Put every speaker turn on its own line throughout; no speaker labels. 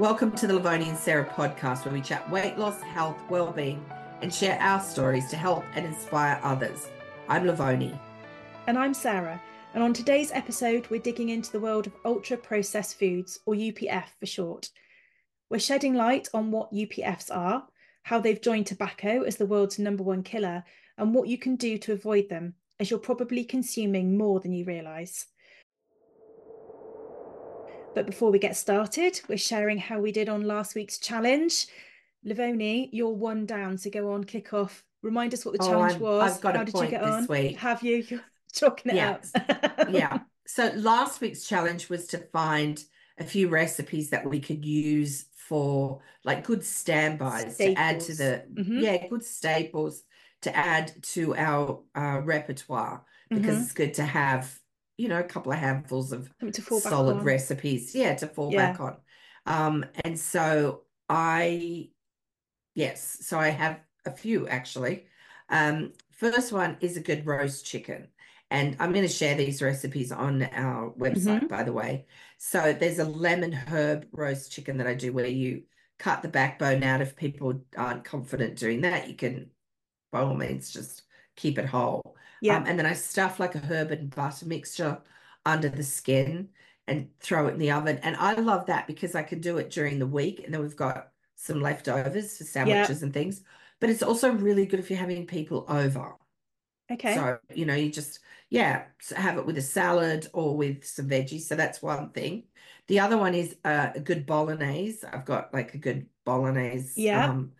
Welcome to the Lovoni and Sarah podcast, where we chat weight loss, health, well-being, and share our stories to help and inspire others. I'm Lovoni.
And I'm Sarah. And on today's episode, we're digging into the world of ultra processed foods, or UPF for short. We're shedding light on what UPFs are, how they've joined tobacco as the world's number one killer, and what you can do to avoid them, as you're probably consuming more than you realise. But before we get started, we're sharing how we did on last week's challenge. Lovoni, you're one down, so go on, kick off. Remind us what the
Oh,
challenge
I'm-
was.
I've got a
how did
point
you get
this
on?
week.
Have you? You're chalking it
Yeah.
up.
Yeah. So last week's challenge was to find a few recipes that we could use for like good standbys to add to the
Staples. Mhm.
yeah, good staples to add to our uh, repertoire because
Mhm.
it's good to have, you know, a couple of handfuls of solid
on.
recipes, yeah, to fall
Yeah.
back on. Um, and so I, yes, so I have a few actually. Um, first one is a good roast chicken. And I'm going to share these recipes on our website,
Mhm.
by the way. So there's a lemon herb roast chicken that I do where you cut the backbone out. If people aren't confident doing that, you can, by all means, just keep it whole.
Yeah.
Um, and then I stuff like a herb and butter mixture under the skin and throw it in the oven. And I love that because I can do it during the week and then we've got some leftovers for sandwiches and things. But it's also really good if you're having people over.
okay.
So, you know, you just, yeah, have it with a salad or with some veggies. So that's one thing. The other one is uh, a good bolognese. I've got like a good bolognese
Yeah.
um,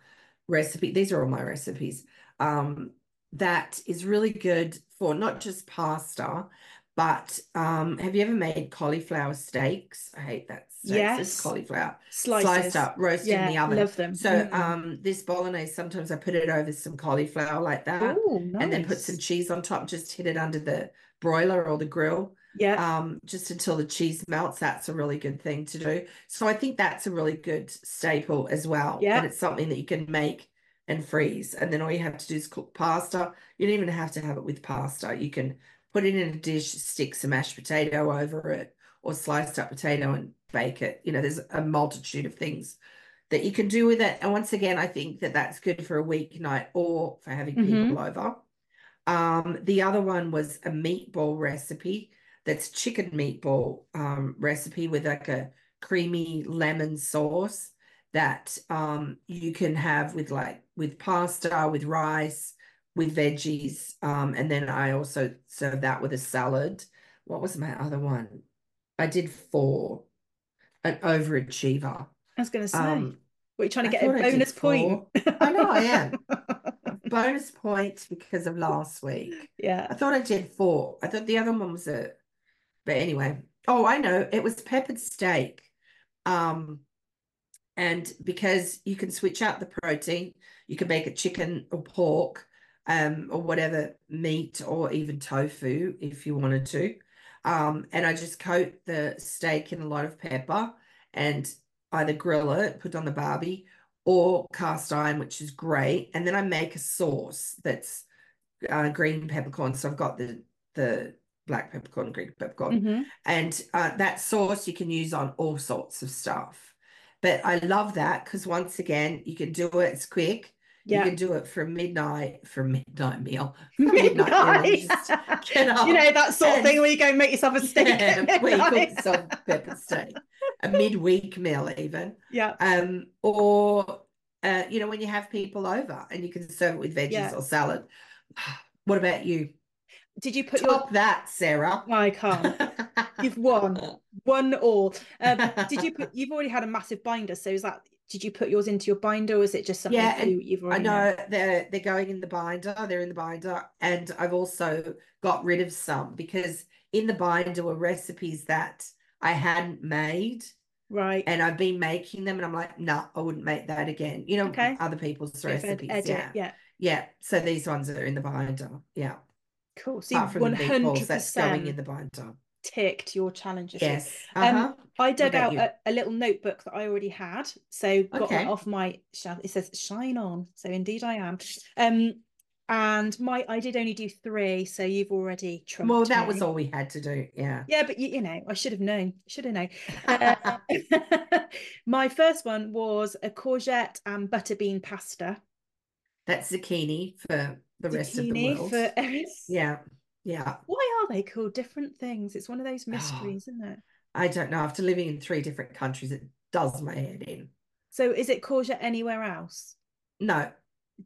recipe. These are all my recipes. Um, that is really good for not just pasta, but um, have you ever made cauliflower steaks? I hate that. Steaks. It's
Yes.
cauliflower
Slices.
sliced up, roasted
yeah,
in the oven.
love them.
So
Mm.
um, this bolognese, sometimes I put it over some cauliflower like that
oh, nice.
and then put some cheese on top, just hit it under the broiler or the grill,
Yeah.
um, just until the cheese melts. That's a really good thing to do. So I think that's a really good staple as well.
Yeah.
And it's something that you can make and freeze. And then all you have to do is cook pasta. You don't even have to have it with pasta. You can put it in a dish, stick some mashed potato over it, or sliced up potato and bake it. You know, there's a multitude of things that you can do with it. And once again, I think that that's good for a weeknight or for having
Mhm.
people over. Um, the other one was a meatball recipe. That's chicken meatball um, recipe with like a creamy lemon sauce that um, you can have with like with pasta, with rice, with veggies. Um, and then I also serve that with a salad. What was my other one? I did four. An overachiever.
I was going to say,
Um,
what are you trying to
I
get a
thought I
bonus point?
I know I am. bonus point because of last week.
Yeah.
I thought I did four. I thought the other one was a, but anyway. Oh, I know. It was peppered steak. Um, and because you can switch out the protein, you can make it chicken or pork, um, or whatever meat or even tofu if you wanted to. Um, and I just coat the steak in a lot of pepper and either grill it, put on the barbie, or cast iron, which is great. And then I make a sauce that's uh, green peppercorn. So I've got the the black peppercorn, green peppercorn,
Mhm.
and uh, that sauce you can use on all sorts of stuff. But I love that because once again, you can do it. It's quick.
Yeah.
You can do it for midnight, for midnight meal, for midnight meal. You
know that sort of thing where you go and make yourself a steak.
yeah, where you cook yourself a pepper steak, a midweek meal even.
yeah.
Um, or uh, you know, when you have people over and you can serve it with veggies
Yeah.
or salad. What about you?
Did you put your?
Top that, Sarah.
I can't. You've won. One all. Um, did you put? You've already had a massive binder, so is that? Did you put yours into your binder, or is it just something
Yeah,
you, you've already?
I know they're they're going in the binder. They're in the binder, and I've also got rid of some because in the binder were recipes that I hadn't made,
Right.
and I've been making them, and I'm like, no, I wouldn't make that again. You know,
Okay.
other people's
Bit of an
recipes.
edit,
Yeah,
yeah.
yeah. So these ones are in the binder. Yeah,
Cool. So
apart from
hundred
meatballs, that's going in the binder.
ticked your challenges.
Yes.
Um,
Uh-huh.
I dug out a, a little notebook that I already had, so got
Okay.
off my shelf. It says "Shine on," so indeed I am. Um, And my I did only do three, so you've already trumped
Well, that
me.
was all we had to do. Yeah.
Yeah, but you, you know, I should have known. Should have known. Uh, my first one was a courgette and butter bean pasta.
That's zucchini for the rest of the world.
for Eris.
Yeah. Yeah.
Why are they called different things? It's one of
Oh.
those mysteries, isn't it?
I don't know. After living in three different countries, it does my head in.
So is it courgette anywhere else?
No,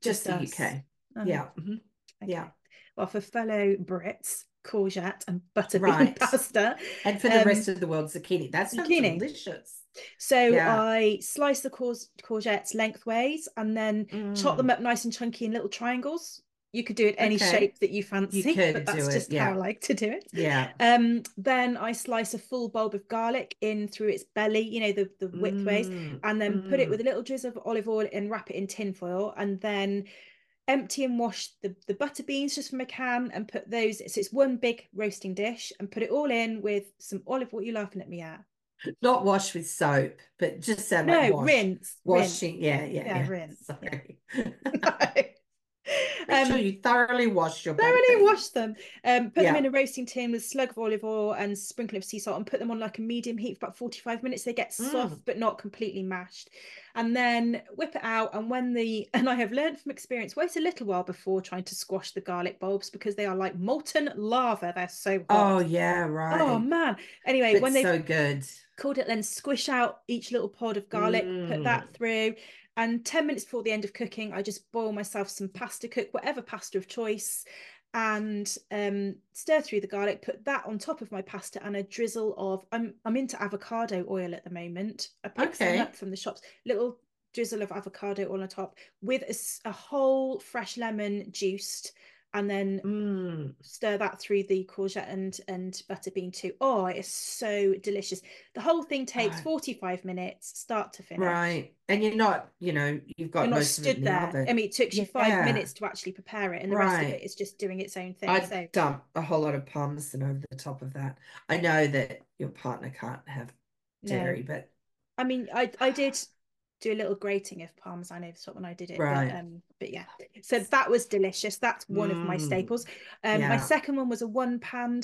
just, the
us?
UK.
Oh,
Yeah. mhm.
okay.
yeah.
Well, for fellow Brits, courgette and butter
Right.
pasta.
And for the
Um,
rest of the world, zucchini. That sounds
zucchini.
delicious.
So
Yeah.
I slice the courge- courgettes lengthways and then chop them
Mm.
up nice and chunky in little triangles. You could do it any
Okay.
shape that you fancy,
could
but that's
do it,
just how. I like to do it.
Yeah.
Um, then I slice a full bulb of garlic in through its belly, you know, the, the widthways,
Mm,
and then put it
mm.
with a little drizzle of olive oil and wrap it in tin foil, and then empty and wash the, the butter beans just from a can and put those. So it's one big roasting dish and put it all in with some olive. What are you laughing at me at?
Not wash with soap, but just sound
No,
like wash.
rinse. rinse.
Washing. Yeah, yeah,
Yeah,
yeah.
rinse, yeah. Um,
sure you thoroughly wash your
thoroughly wash them. Um, put them in a roasting tin with a slug of olive oil and sprinkle of sea salt and put them on like a medium heat for about 45 minutes. They get soft
Mm.
but not completely mashed. And then whip it out. And when the and I have learned from experience, wait a little while before trying to squash the garlic bulbs because they are like molten lava. They're so
Oh yeah, right.
Oh man. Anyway,
But
when they've
so good.
Called it, then squish out each little pod of garlic, put that
Mm.
through. And 10 minutes before the end of cooking, I just boil myself some pasta, cook whatever pasta of choice, and um, stir through the garlic, put that on top of my pasta and a drizzle of I'm I'm into avocado oil at the moment. I picked some
Okay.
up from the shops, little drizzle of avocado oil on top with a whole fresh lemon juiced, and then
Mm,
stir that through the courgette and and butter bean too. Oh, it's so delicious. The whole thing takes
Right.
45 minutes, start to finish.
right. And you're not, you know, you've got
You're not
most of it
stood there. I mean, it took you five
Yeah.
minutes to actually prepare it, and the rest of it is just doing its own thing.
I'd
So
dump a whole lot of parmesan over the top of that. I know that your partner can't have
no,
dairy, but
I mean, I I did do a little grating of parmesan over the top when I did it,
Right.
but um, but yeah. So that was delicious. That's one of my
Mm,
staples. Um, my second one was a one pan,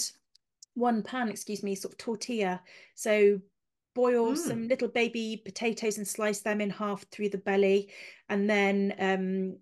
one pan, excuse me, sort of tortilla. So boil
Mm.
some little baby potatoes and slice them in half through the belly, and then um,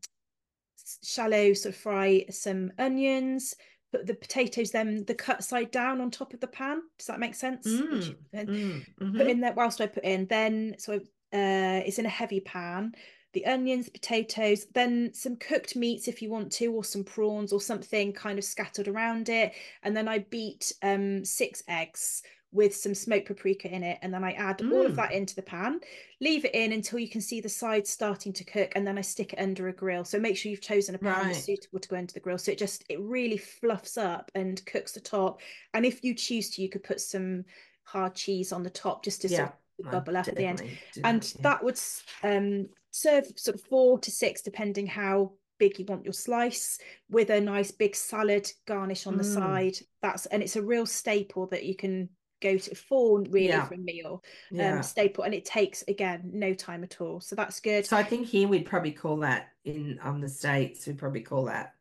shallow sort of fry some onions. Put the potatoes then the cut side down on top of the pan. Does that make sense?
Mm, mm,
put
mhm.
in there whilst I put in. Then so uh, it's in a heavy pan. The onions, potatoes, then some cooked meats if you want to, or some prawns or something kind of scattered around it. And then I beat um, six eggs with some smoked paprika in it, and then I add all of
Mm.
that into the pan. Leave it in until you can see the sides starting to cook, and then I stick it under a grill. So make sure you've chosen a pan that's suitable to go into the grill. So it just it really fluffs up and cooks the top. And if you choose to, you could put some hard cheese on the top just to sort of bubble up at the end and
that, yeah.
that would um, serve sort of four to six depending how big you want your slice with a nice big salad garnish on the
Mm.
side that's and it's a real staple that you can go to for really
Yeah.
for a meal
Yeah.
um staple and it takes again no time at all so that's good
So I think here we'd probably call that in um the States, we'd probably call that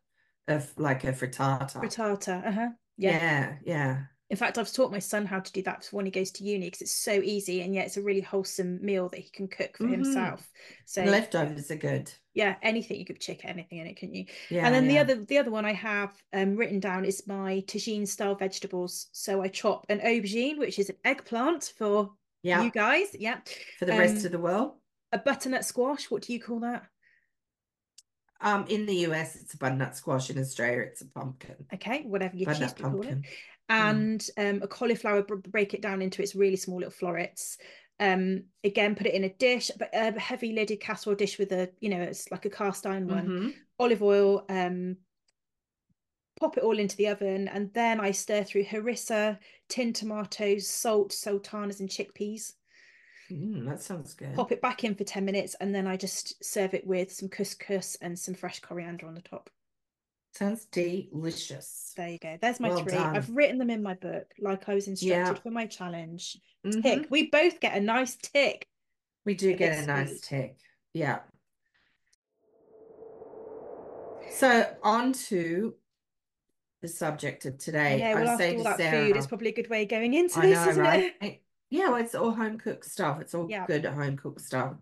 a f- like a frittata.
frittata uh-huh yeah.
Yeah, yeah.
In fact i've taught my son how to do that for when he goes to uni because it's so easy and yet it's a really wholesome meal that he can cook for
Mhm.
himself so
leftovers are good.
yeah anything you could chick anything in it couldn't you
Yeah,
and then the other the other one I have um, written down is my tagine style vegetables. So I chop an aubergine, which is an eggplant for
Yeah,
you guys. Yeah.
for the rest
um,
of the world.
A butternut squash. What do you call that?
Um, in the US, it's a butternut squash. In Australia, it's a pumpkin.
Okay, whatever you choose
Butternut
to call it.
Mm.
And um, a cauliflower. br- break it down into its really small little florets. Um, again, put it in a dish, but a heavy lidded casserole dish with a, you know, it's like a cast iron one.
Mhm.
olive oil, um, pop it all into the oven, and then I stir through harissa, tin tomatoes, salt, sultanas, and chickpeas.
Mm, that sounds good.
Pop it back in for 10 minutes, and then I just serve it with some couscous and some fresh coriander on the top.
Sounds delicious.
There you go. There's my
Well
three.
done.
I've written them in my book, like I was instructed
Yeah.
for my challenge.
Mhm.
Tick. We both get a nice tick.
We do get a nice tick. Yeah. So on to the subject of today.
Yeah, well,
I
after all
to
that
Sarah,
food, it's probably a good way of going into
I
this,
know,
isn't
right?
it?
Yeah, well, it's all home cooked stuff. It's all
Yeah.
good home cooked stuff.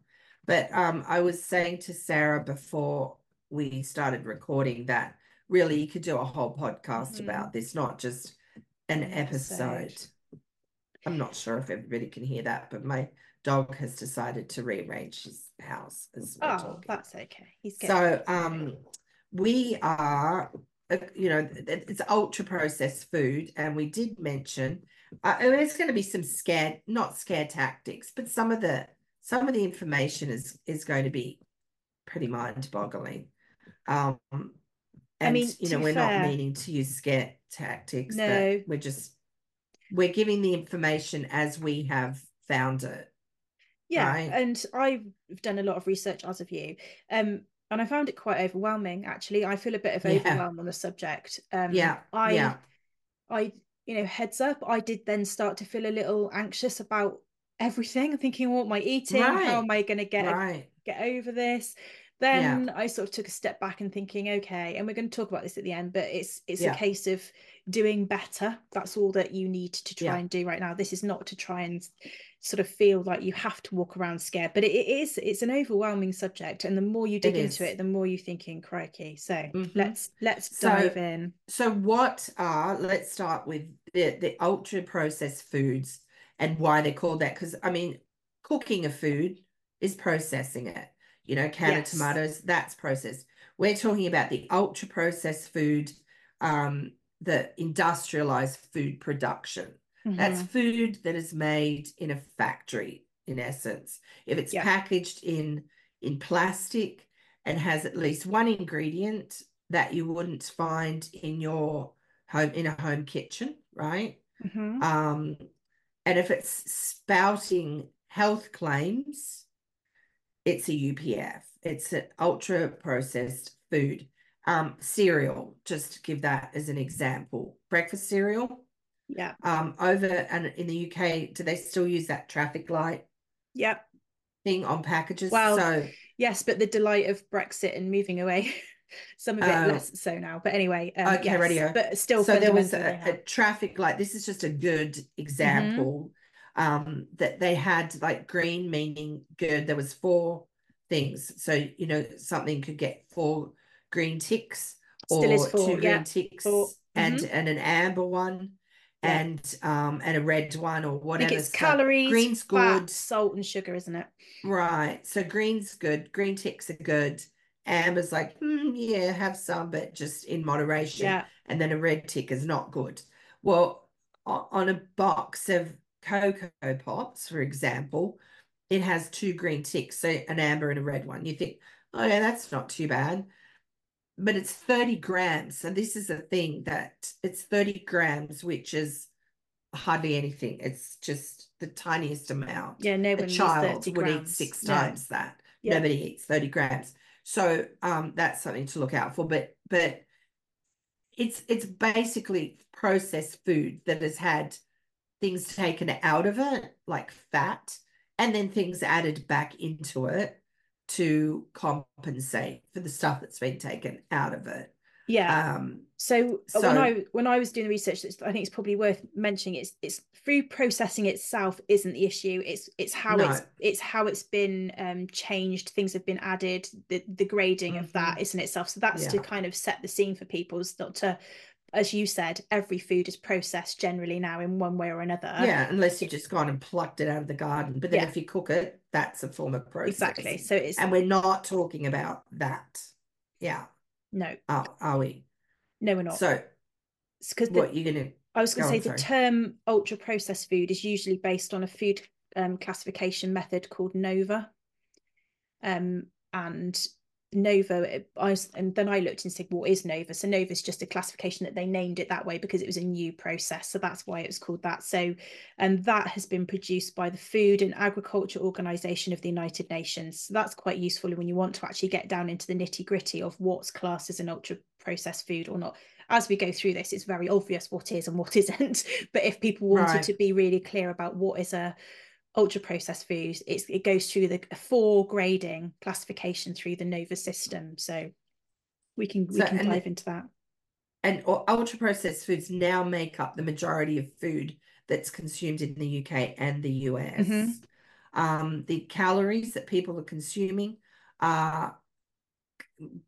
But um, I was saying to Sarah before we started recording that really you could do a whole podcast
Mhm.
about this, not just an episode. I'm not sure if everybody can hear that, but my dog has decided to rearrange his house as we're
Oh,
talking.
that's okay. He's
So, um, we are, uh, you know, it's ultra processed food, and we did mention uh, oh, there's going to be some scare, not scare tactics, but some of the some of the information is is going to be pretty mind-boggling. Um, and
mean,
you know, we're
fair-
not meaning to use scare tactics,
No.
but we're just we're giving the information as we have found it.
Yeah,
Right.
and I've done a lot of research as of you. Um, and I found it quite overwhelming actually. I feel a bit of
Yeah.
overwhelm on the subject. Um,
Yeah,
I
yeah.
I you know, heads up, I did then start to feel a little anxious about everything. I'm thinking, what am I eating? How am I gonna get
Right.
get over this? Then I sort of took a step back and thinking, okay, and we're going to talk about this at the end, but it's it's
Yeah.
a case of doing better. That's all that you need to try
Yeah.
and do right now. This is not to try and sort of feel like you have to walk around scared, but it, it is it's an overwhelming subject, and the more you dig into
is.
it, the more you're thinking, crikey. So
Mhm.
let's let's
So-
dive in.
So what are, let's start with the, the ultra processed foods and why they're called that. Because I mean, cooking a food is processing it. You know, can of tomatoes, that's processed. We're talking about the ultra processed food, um, the industrialized food production. That's
Mhm.
food that is made in a factory, in essence. If it's
Yeah.
packaged in in plastic and has at least one ingredient that you wouldn't find in your home in a home kitchen, right?
Mhm.
Um, and if it's spouting health claims, it's a UPF. It's an ultra processed food. Um, cereal, just to give that as an example. Breakfast cereal.
yeah,
Um, over and in the UK, do they still use that traffic light
yeah.
thing on packages?
Well,
So
Yes, but the delight of Brexit and moving away, some of it
Oh.
less so now. But anyway, um,
Okay,
yes,
radio.
but still
so there was a, a traffic light. This is just a good example. Um, that they had like green meaning good. There was four things. So you know something could get four green ticks
Still is
or
four,
two
yeah,
green ticks
four.
and
Mhm.
and an amber one
Yeah.
and um and a red one or whatever.
it's
So
calories,
green's good.
salt, and sugar, isn't it?
Right. So green's good. Green ticks are good. Amber's like, "Hmm, yeah, have some, but just in moderation.
Yeah,
And then a red tick is not good. Well, on a box of Cocoa Pops, for example, it has two green ticks, so an amber and a red one. You think, oh yeah, that's not too bad. But it's 30 grams. So this is a thing that it's 30 grams, which is hardly anything. It's just the tiniest amount
yeah. No
a child
30
would eat six
No.
times that.
Yeah.
Nobody eats 30 grams. So um that's something to look out for. But but it's it's basically processed food that has had things taken out of it, like fat, and then things added back into it to compensate for the stuff that's been taken out of it.
Yeah.
Um
So, uh, when I when I was doing the research, I think it's probably worth mentioning. It's it's food processing itself isn't the issue. It's it's how it's
No.
it's how it's been um, changed. Things have been added. The the grading of that isn't itself. So that's to
Mm-hmm.
Kind of set the scene for people. It's not to, as you said, every food is processed generally now in one way or another.
yeah, unless you've just gone and plucked it out of the garden. But then
Yeah.
if you cook it, that's a form of process.
exactly. So it's
And we're not talking about that. Yeah.
no,
Are, are we?
no, we're not.
So
because
what you're gonna
I was going
Go
to
on,
say the
sorry.
term ultra processed food is usually based on a food um, classification method called NOVA. Um, and Nova, I was, and then I looked and said, what is Nova? So Nova is just a classification that they named it that way because it was a new process. So that's why it was called that. So, and that has been produced by the Food and Agriculture Organization of the United Nations. So that's quite useful when you want to actually get down into the nitty gritty of what's classed as an ultra processed food or not. As we go through this, it's very obvious what is and what isn't. But if people wanted
Right.
to be really clear about what is a ultra processed foods it's, it goes through the four grading classification through the Nova system. So we can we
So,
can dive
the-
into that.
and ultra processed foods now make up the majority of food that's consumed in the UK and the US.
Mhm.
Um, the calories that people are consuming are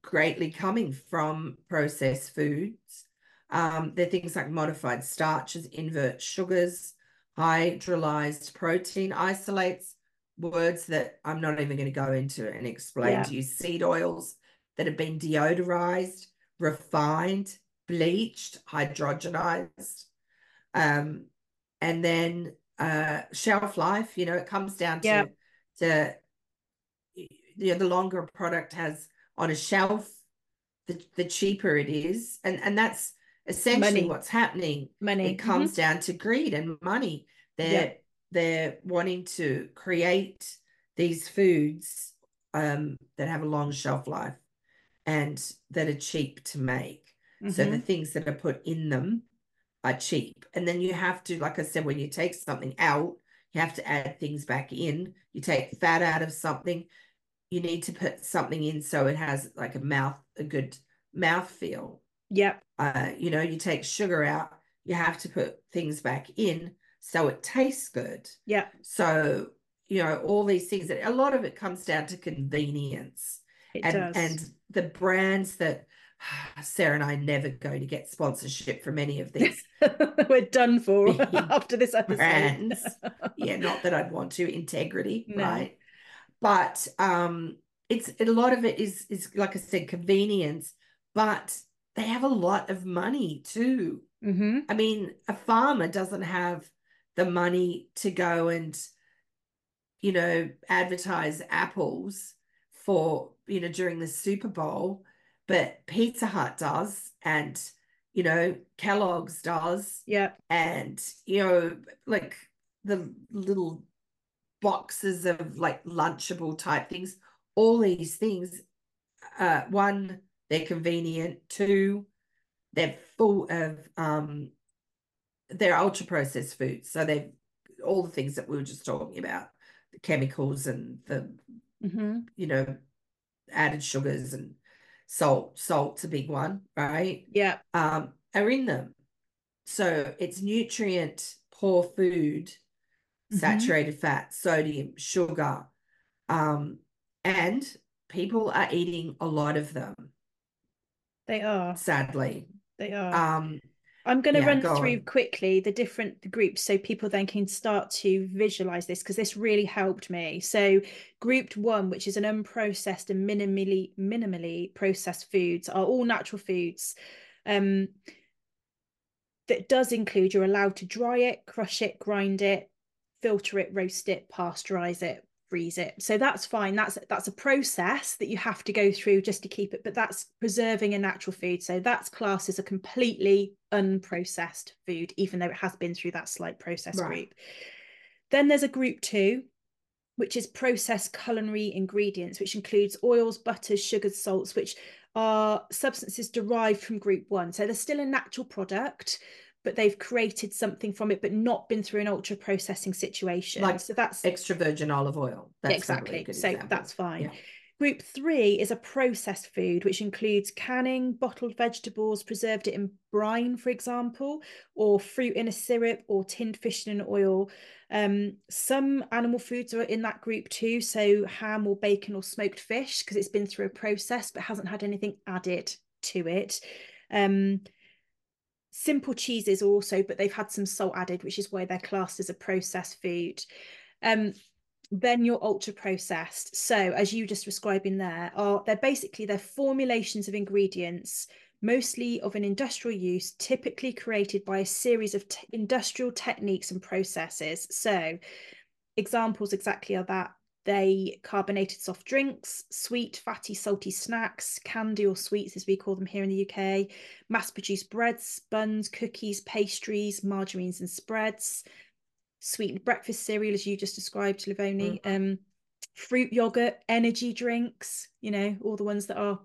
greatly coming from processed foods. Um, they're things like modified starches, invert sugars, hydrolyzed protein isolates, words that I'm not even going to go into and explain
Yeah.
to you, seed oils that have been deodorized, refined, bleached, hydrogenized. Um, and then uh shelf life, you know, it comes down
Yeah.
to to you know, the longer a product has on a shelf, the the cheaper it is. And and that's essentially
Money.
what's happening.
Money.
It comes down to greed and money. They're
Yeah.
they're wanting to create these foods um that have a long shelf life and that are cheap to make.
Mhm.
So the things that are put in them are cheap. And then you have to, like I said, when you take something out, you have to add things back in. You take fat out of something, you need to put something in so it has like a mouth, a good mouth feel.
Yep.
Uh, you know, you take sugar out, you have to put things back in so it tastes good.
Yep.
So, you know, all these things that a lot of it comes down to convenience
It
and
does.
and the brands that Sarah and I never go to get sponsorship from any of these
We're done for after this episode.
brands. yeah, not that I'd want to integrity,
No.
right? But um it's a lot of it is is like I said, convenience, but they have a lot of money too.
hmm
I mean, a farmer doesn't have the money to go and, you know, advertise apples for, you know, during the Super Bowl, but Pizza Hut does, and, you know, Kellogg's does,
Yep.
and, you know, like the little boxes of like Lunchable type things, all these things, uh, one, they're convenient, two, they're full of um they're ultra processed foods. So they've all the things that we were just talking about the chemicals and the
hmm
you know added sugars and salt salt's a big one right?
Yeah.
um are in them. So it's nutrient poor food
Mhm.
saturated fat sodium sugar um and people are eating a lot of them
They are.
sadly
They are.
um
I'm going to
yeah,
run
go
through
on.
quickly the different groups so people then can start to visualize this because this really helped me. So, grouped one, which is an unprocessed and minimally minimally processed foods, are all natural foods. Um, that does include you're allowed to dry it, crush it, grind it, filter it, roast it, pasteurize it, freeze it. So that's fine. That's that's a process that you have to go through just to keep it, but that's preserving a natural food. So that's classed as a completely unprocessed food, even though it has been through that slight process
Right.
group. Then there's a group two, which is processed culinary ingredients, which includes oils, butters, sugars, salts, which are substances derived from group one. So they're still a natural product, but they've created something from it, but not been through an ultra processing situation.
Like
so that's
extra virgin olive oil. That's
exactly.
good
So
example.
that's fine.
Yeah.
Group three is a processed food, which includes canning, bottled vegetables, preserved it in brine, for example, or fruit in a syrup, or tinned fish in an oil. Um, some animal foods are in that group too, so ham or bacon or smoked fish, because it's been through a process but hasn't had anything added to it. Um, simple cheeses also, but they've had some salt added, which is why they're classed as a processed food. Um, then you're ultra processed. So as you just describing there, are they're basically they're formulations of ingredients, mostly of an industrial use, typically created by a series of t- industrial techniques and processes. So examples exactly are that they carbonated soft drinks, sweet, fatty, salty snacks, candy or sweets as we call them here in the UK, mass-produced breads, buns, cookies, pastries, margarines and spreads, sweetened breakfast cereal as you just described, Lovoni,
Mhm.
um, fruit yogurt, energy drinks, you know, all the ones that are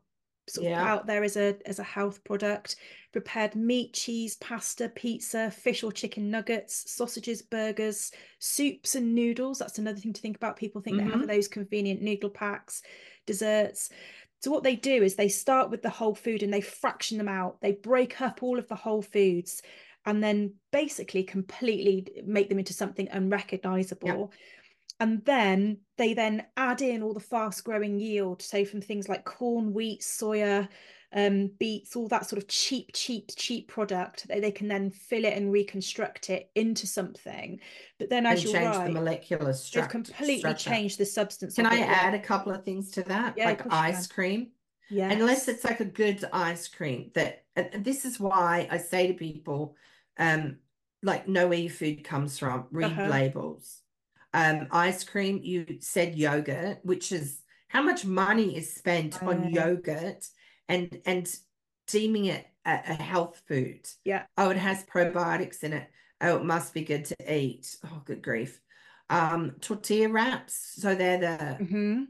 sort of out there as a as a health product, prepared meat, cheese, pasta, pizza, fish or chicken nuggets, sausages, burgers, soups and noodles. That's another thing to think about. People think they have
Mhm.
those convenient noodle packs, desserts. So what they do is they start with the whole food and they fraction them out. They break up all of the whole foods and then basically completely make them into something unrecognizable. Yeah. And then they then add in all the fast growing yield. So from things like corn, wheat, soya, um, beets, all that sort of cheap, cheap, cheap product. They, they can then fill it and reconstruct it into something. But then, as
change
right,
the molecular structure.
They've completely structure. changed the substance.
Can I it, add yeah. a couple of things to that? Yeah, like ice cream.
Yeah.
Unless it's like a good ice cream that and this is why I say to people, um, like no where your food comes from, read uh-huh. labels. Um, ice cream, you said yogurt, which is how much money is spent on yogurt and and deeming it a, a health food.
Yeah.
Oh, it has probiotics in it. Oh, it must be good to eat. Oh, good grief. Um, tortilla wraps. So they're the,
mm-hmm.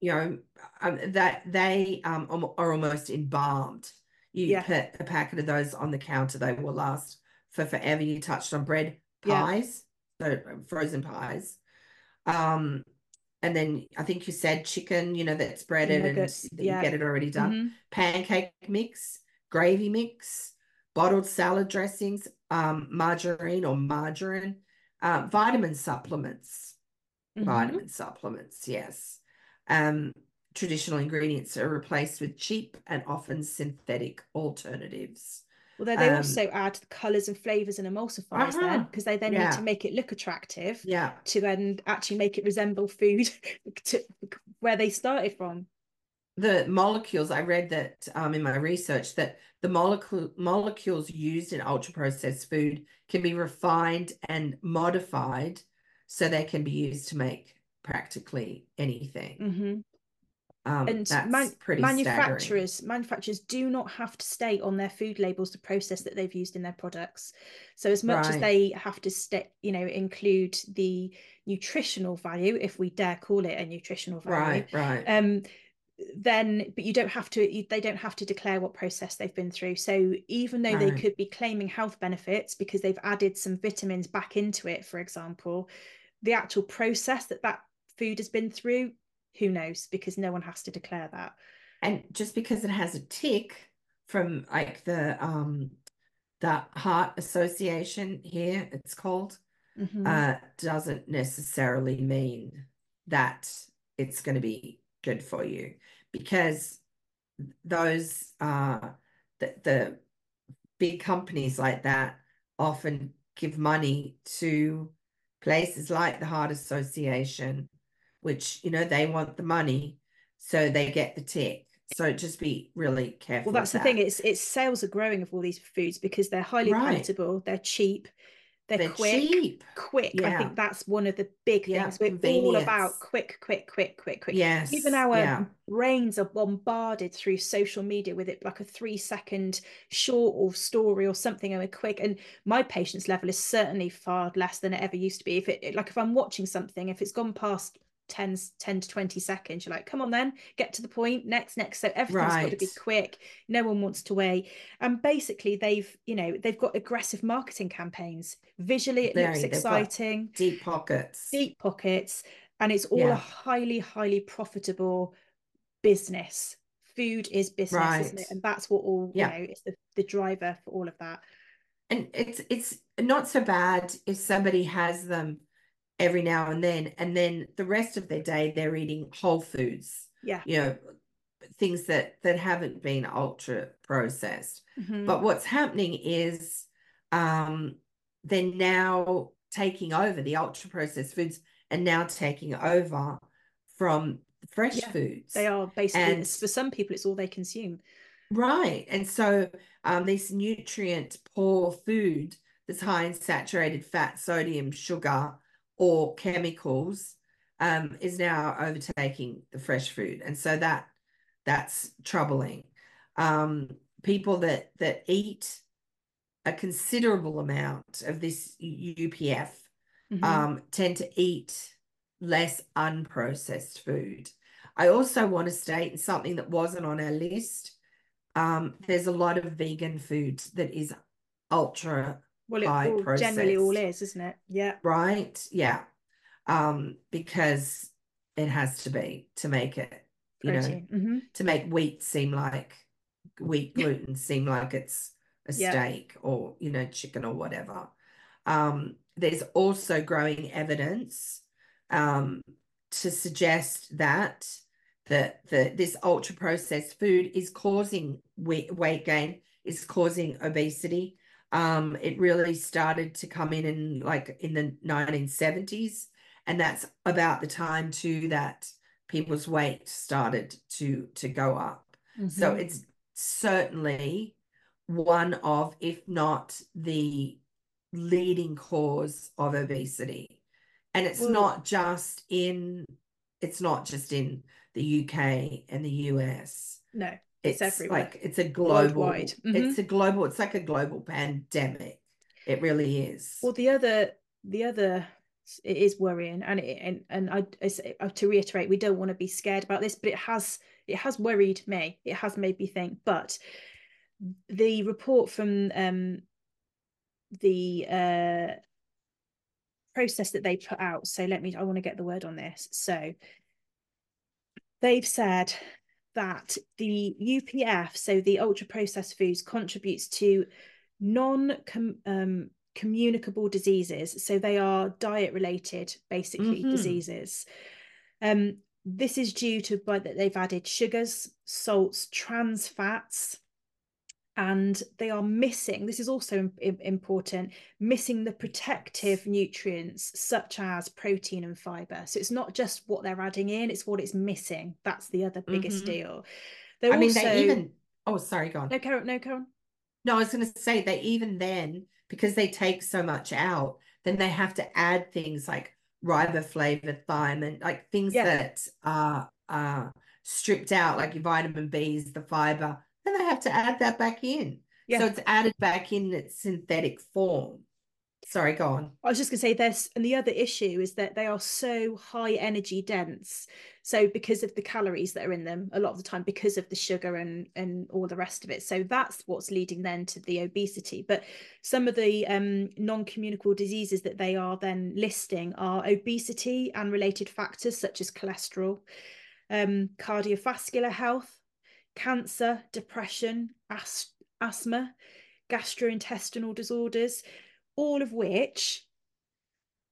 you know, um, that they um are almost embalmed. You yeah. put a packet of those on the counter, they will last for forever. You touched on bread pies, yeah. so frozen pies. Um, and then I think you said chicken, you know, that's breaded and yeah. you get it already done. Mm-hmm. Pancake mix, gravy mix, bottled salad dressings, um, margarine or margarine, uh, vitamin supplements, mm-hmm. vitamin supplements, yes. Um, traditional ingredients are replaced with cheap and often synthetic alternatives.
Although they um, also add the colours and flavours and emulsifiers uh-huh. then, because they then yeah. need to make it look attractive.
Yeah.
To then actually make it resemble food to where they started from.
The molecules I read that um, in my research that the molecule molecules used in ultra processed food can be refined and modified so they can be used to make practically anything.
Mm-hmm.
Um, and man-
manufacturers
staggering.
manufacturers do not have to state on their food labels the process that they've used in their products so as much right. as they have to state you know include the nutritional value if we dare call it a nutritional value
right right
um then but you don't have to you, they don't have to declare what process they've been through so even though right. they could be claiming health benefits because they've added some vitamins back into it for example the actual process that that food has been through who knows? Because no one has to declare that.
And just because it has a tick from like the um the heart association here it's called mm-hmm. uh doesn't necessarily mean that it's going to be good for you. Because those uh the, the big companies like that often give money to places like the heart association which you know they want the money, so they get the tick. So just be really careful.
Well, that's the
that.
thing. It's it's sales are growing of all these foods because they're highly right. palatable, they're cheap, they're, they're quick. Cheap. Quick. Yeah. I think that's one of the big yeah, things. We're all about quick, quick, quick, quick, quick.
Yes.
Even our yeah. brains are bombarded through social media with it like a three second short or story or something and a quick. And my patience level is certainly far less than it ever used to be. If it like if I'm watching something, if it's gone past 10, 10 to 20 seconds. You're like, come on then, get to the point, next, next. So everything's right. got to be quick. No one wants to wait. And basically they've, you know, they've got aggressive marketing campaigns. Visually, it Very, looks exciting.
Deep pockets.
Deep pockets. And it's all yeah. a highly, highly profitable business. Food is business, right. isn't it? And that's what all, yeah. you know, it's the, the driver for all of that.
And it's it's not so bad if somebody has them every now and then and then the rest of their day they're eating whole foods
yeah.
you know things that that haven't been ultra processed.
Mm-hmm.
but what's happening is um they're now taking over the ultra processed foods and now taking over from fresh yeah, foods.
they are basically and, for some people it's all they consume.
Right and so um this nutrient poor food that's high in saturated fat sodium sugar or chemicals um, is now overtaking the fresh food, and so that that's troubling. Um, people that that eat a considerable amount of this UPF mm-hmm. um, tend to eat less unprocessed food. I also want to state something that wasn't on our list. Um, there's a lot of vegan food that is ultra
well, it all, generally all is, isn't it? Yeah.
Right. Yeah. Um, because it has to be to make it you know,
Protein. Mhm.
to make wheat seem like wheat gluten seem like it's a
Yeah.
steak or, you know, chicken or whatever. Um, there's also growing evidence um, to suggest that that the this ultra processed food is causing weight, weight gain, is causing obesity. Um, it really started to come in in like in the 1970s, and that's about the time too that people's weight started to to go up. So
Mhm.
it's certainly one of, if not the leading cause of obesity. And it's not just in it's not just in the UK and the US.
no.
It's like it's a global.
Mhm.
it's a global it's like a global pandemic. It really is.
Well, the other, the other, it is worrying, and it, and and I, I uh, to reiterate, we don't want to be scared about this, but it has it has worried me. It has made me think. But the report from um the uh process that they put out. So let me. I want to get the word on this. So they've said that the UPF, so the ultra processed foods, contributes to non um, communicable diseases. So they are diet related, basically
Mhm.
diseases. Um, this is due to by that they've added sugars, salts, trans fats, and they are missing. This is also im- im- important. Missing the protective nutrients such as protein and fiber. So it's not just what they're adding in; it's what it's missing. That's the other biggest
Mhm.
deal. They're
I mean,
also
they even oh, sorry, go on.
no, Karen, no, Karen.
No, I was going to say they even then, because they take so much out, then they have to add things like riboflavin, thiamine, like things
Yeah.
that are uh, stripped out, like your vitamin Bs, the fiber. Then they have to add that back in.
Yeah.
So it's added back in its synthetic form. Sorry, go on.
I was just going to say this, and the other issue is that they are so high energy dense. So because of the calories that are in them, a lot of the time because of the sugar and and all the rest of it. So that's what's leading then to the obesity. But some of the um, non-communicable diseases that they are then listing are obesity and related factors such as cholesterol, um, cardiovascular health, cancer, depression, as- asthma, gastrointestinal disorders, all of which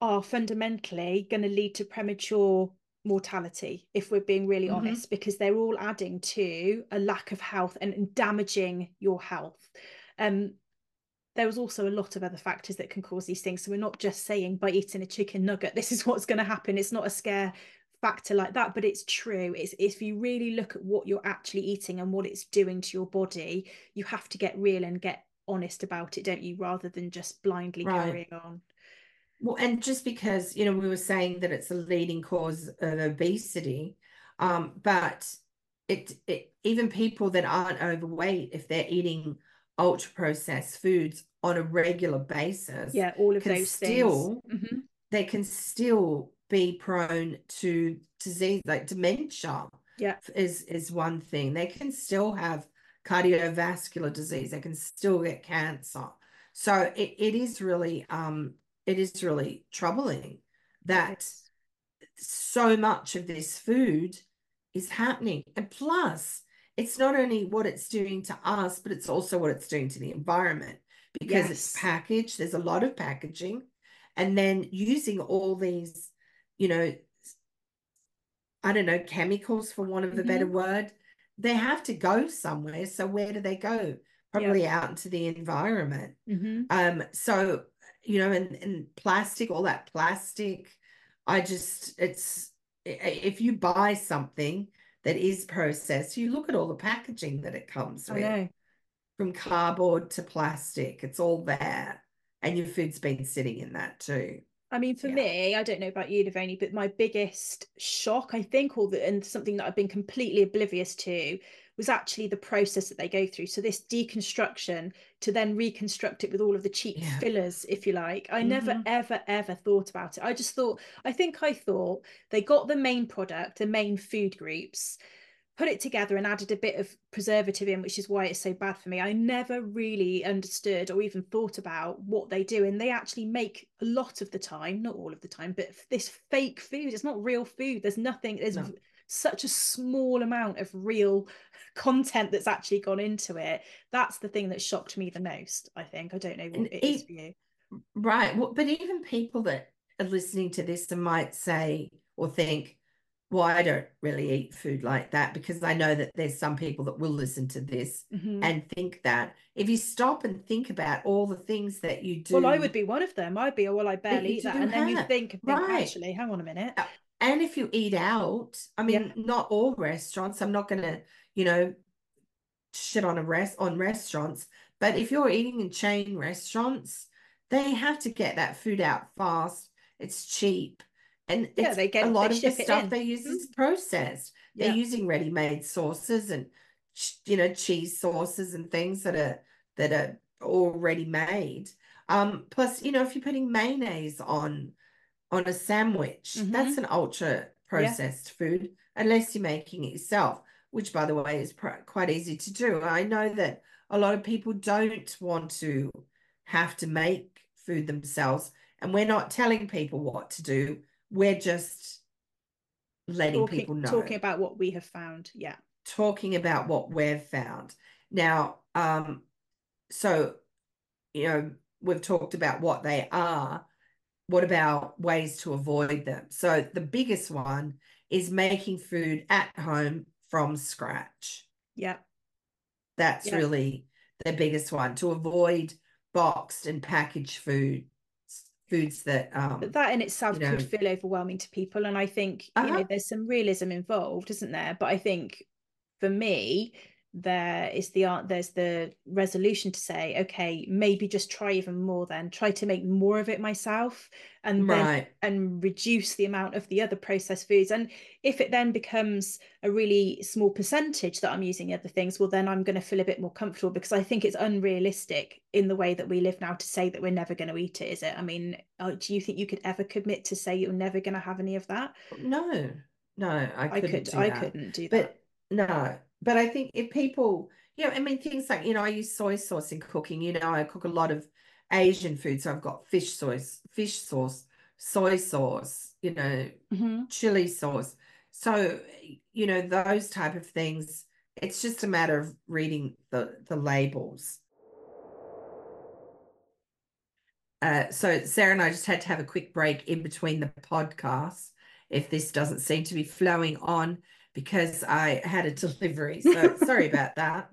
are fundamentally going to lead to premature mortality, if we're being really
Mhm.
honest, because they're all adding to a lack of health and damaging your health. Um, there was also a lot of other factors that can cause these things. So we're not just saying by eating a chicken nugget, this is what's going to happen. It's not a scare factor like that, but it's true. It's if you really look at what you're actually eating and what it's doing to your body, you have to get real and get honest about it, don't you? Rather than just blindly
Right.
carrying on.
Well, and just because, you know, we were saying that it's a leading cause of obesity, um, but it, it even people that aren't overweight, if they're eating ultra processed foods on a regular basis,
Yeah, all of
can
those
still
things. Mhm.
they can still be prone to disease like dementia
Yeah.
is is one thing. They can still have cardiovascular disease, they can still get cancer. So it, it is really um it is really troubling that
Yes.
so much of this food is happening. And plus, it's not only what it's doing to us, but it's also what it's doing to the environment because it's packaged, there's a lot of packaging, and then using all these, you know, I don't know, chemicals for want of a better word, they have to go somewhere. So where do they go? Probably out into the environment.
Mhm.
Um, so you know, and, and plastic, all that plastic, I just it's if you buy something that is processed, you look at all the packaging that it comes
I
with,
know.
from cardboard to plastic, it's all there. And your food's been sitting in that too.
I mean, for
Yeah.
me, I don't know about you, Lovoni, but my biggest shock, I think, or the, and something that I've been completely oblivious to, was actually the process that they go through. So this deconstruction to then reconstruct it with all of the cheap
Yeah.
fillers, if you like. I never,
Mhm.
ever, ever thought about it. I just thought, I think I thought they got the main product, the main food groups, put it together and added a bit of preservative in, which is why it's so bad for me. I never really understood or even thought about what they do. And they actually make a lot of the time, not all of the time, but this fake food. It's not real food. There's nothing, there's
No.
such a small amount of real content that's actually gone into it. That's the thing that shocked me the most, I think. I don't know what and it is for you.
Right. Well, but even people that are listening to this and might say or think, well, I don't really eat food like that because I know that there's some people that will listen to this mm-hmm. and think that. If you stop and think about all the things that you do.
Well, I would be one of them. I'd be, well, I barely eat that. And then you think, think right. actually, hang on a minute. Uh,
and if you eat out, I mean, yeah. not all restaurants, I'm not going to, you know, shit on a rest on restaurants, but if you're eating in chain restaurants, they have to get that food out fast. It's cheap and yeah, they get a lot of the stuff they use is mm-hmm. processed. They're using ready-made sauces and you know cheese sauces and things that are that are already made. Um, plus, you know, if you're putting mayonnaise on on a sandwich, mm-hmm. that's an ultra processed yeah. food, unless you're making it yourself, which, by the way, is pr- quite easy to do. I know that a lot of people don't want to have to make food themselves, and we're not telling people what to do we're just letting
talking,
people know.
talking about what we have found yeah.
Talking about what we've found. Now um so you know we've talked about what they are. What about ways to avoid them? So the biggest one is making food at home from scratch.
Yeah.
That's yeah. really the biggest one to avoid boxed and packaged food foods that um
but that in itself you know, could feel overwhelming to people and i think uh-huh. you know uh-huh. there's some realism involved isn't there but i think for me there is the art there's the resolution to say okay maybe just try even more then. Try to make more of it myself and right. then and reduce the amount of the other processed foods. And if it then becomes a really small percentage that i'm using other things well then i'm going to feel a bit more comfortable because i think it's unrealistic in the way that we live now to say that we're never going to eat it is it? I mean uh, do you think you could ever commit to say you're never going to have any of that?
No. No i, I could i
couldn't do
that. but no but I think if people, you know, I mean, things like, you know, I use soy sauce in cooking. You know, I cook a lot of Asian food. So I've got fish sauce, fish sauce, soy sauce, you know, mm-hmm. chili sauce. So, you know, those type of things, it's just a matter of reading the, the labels. Uh, so Sarah and I just had to have a quick break in between the podcasts if this doesn't seem to be flowing on because I had a delivery. So sorry about that.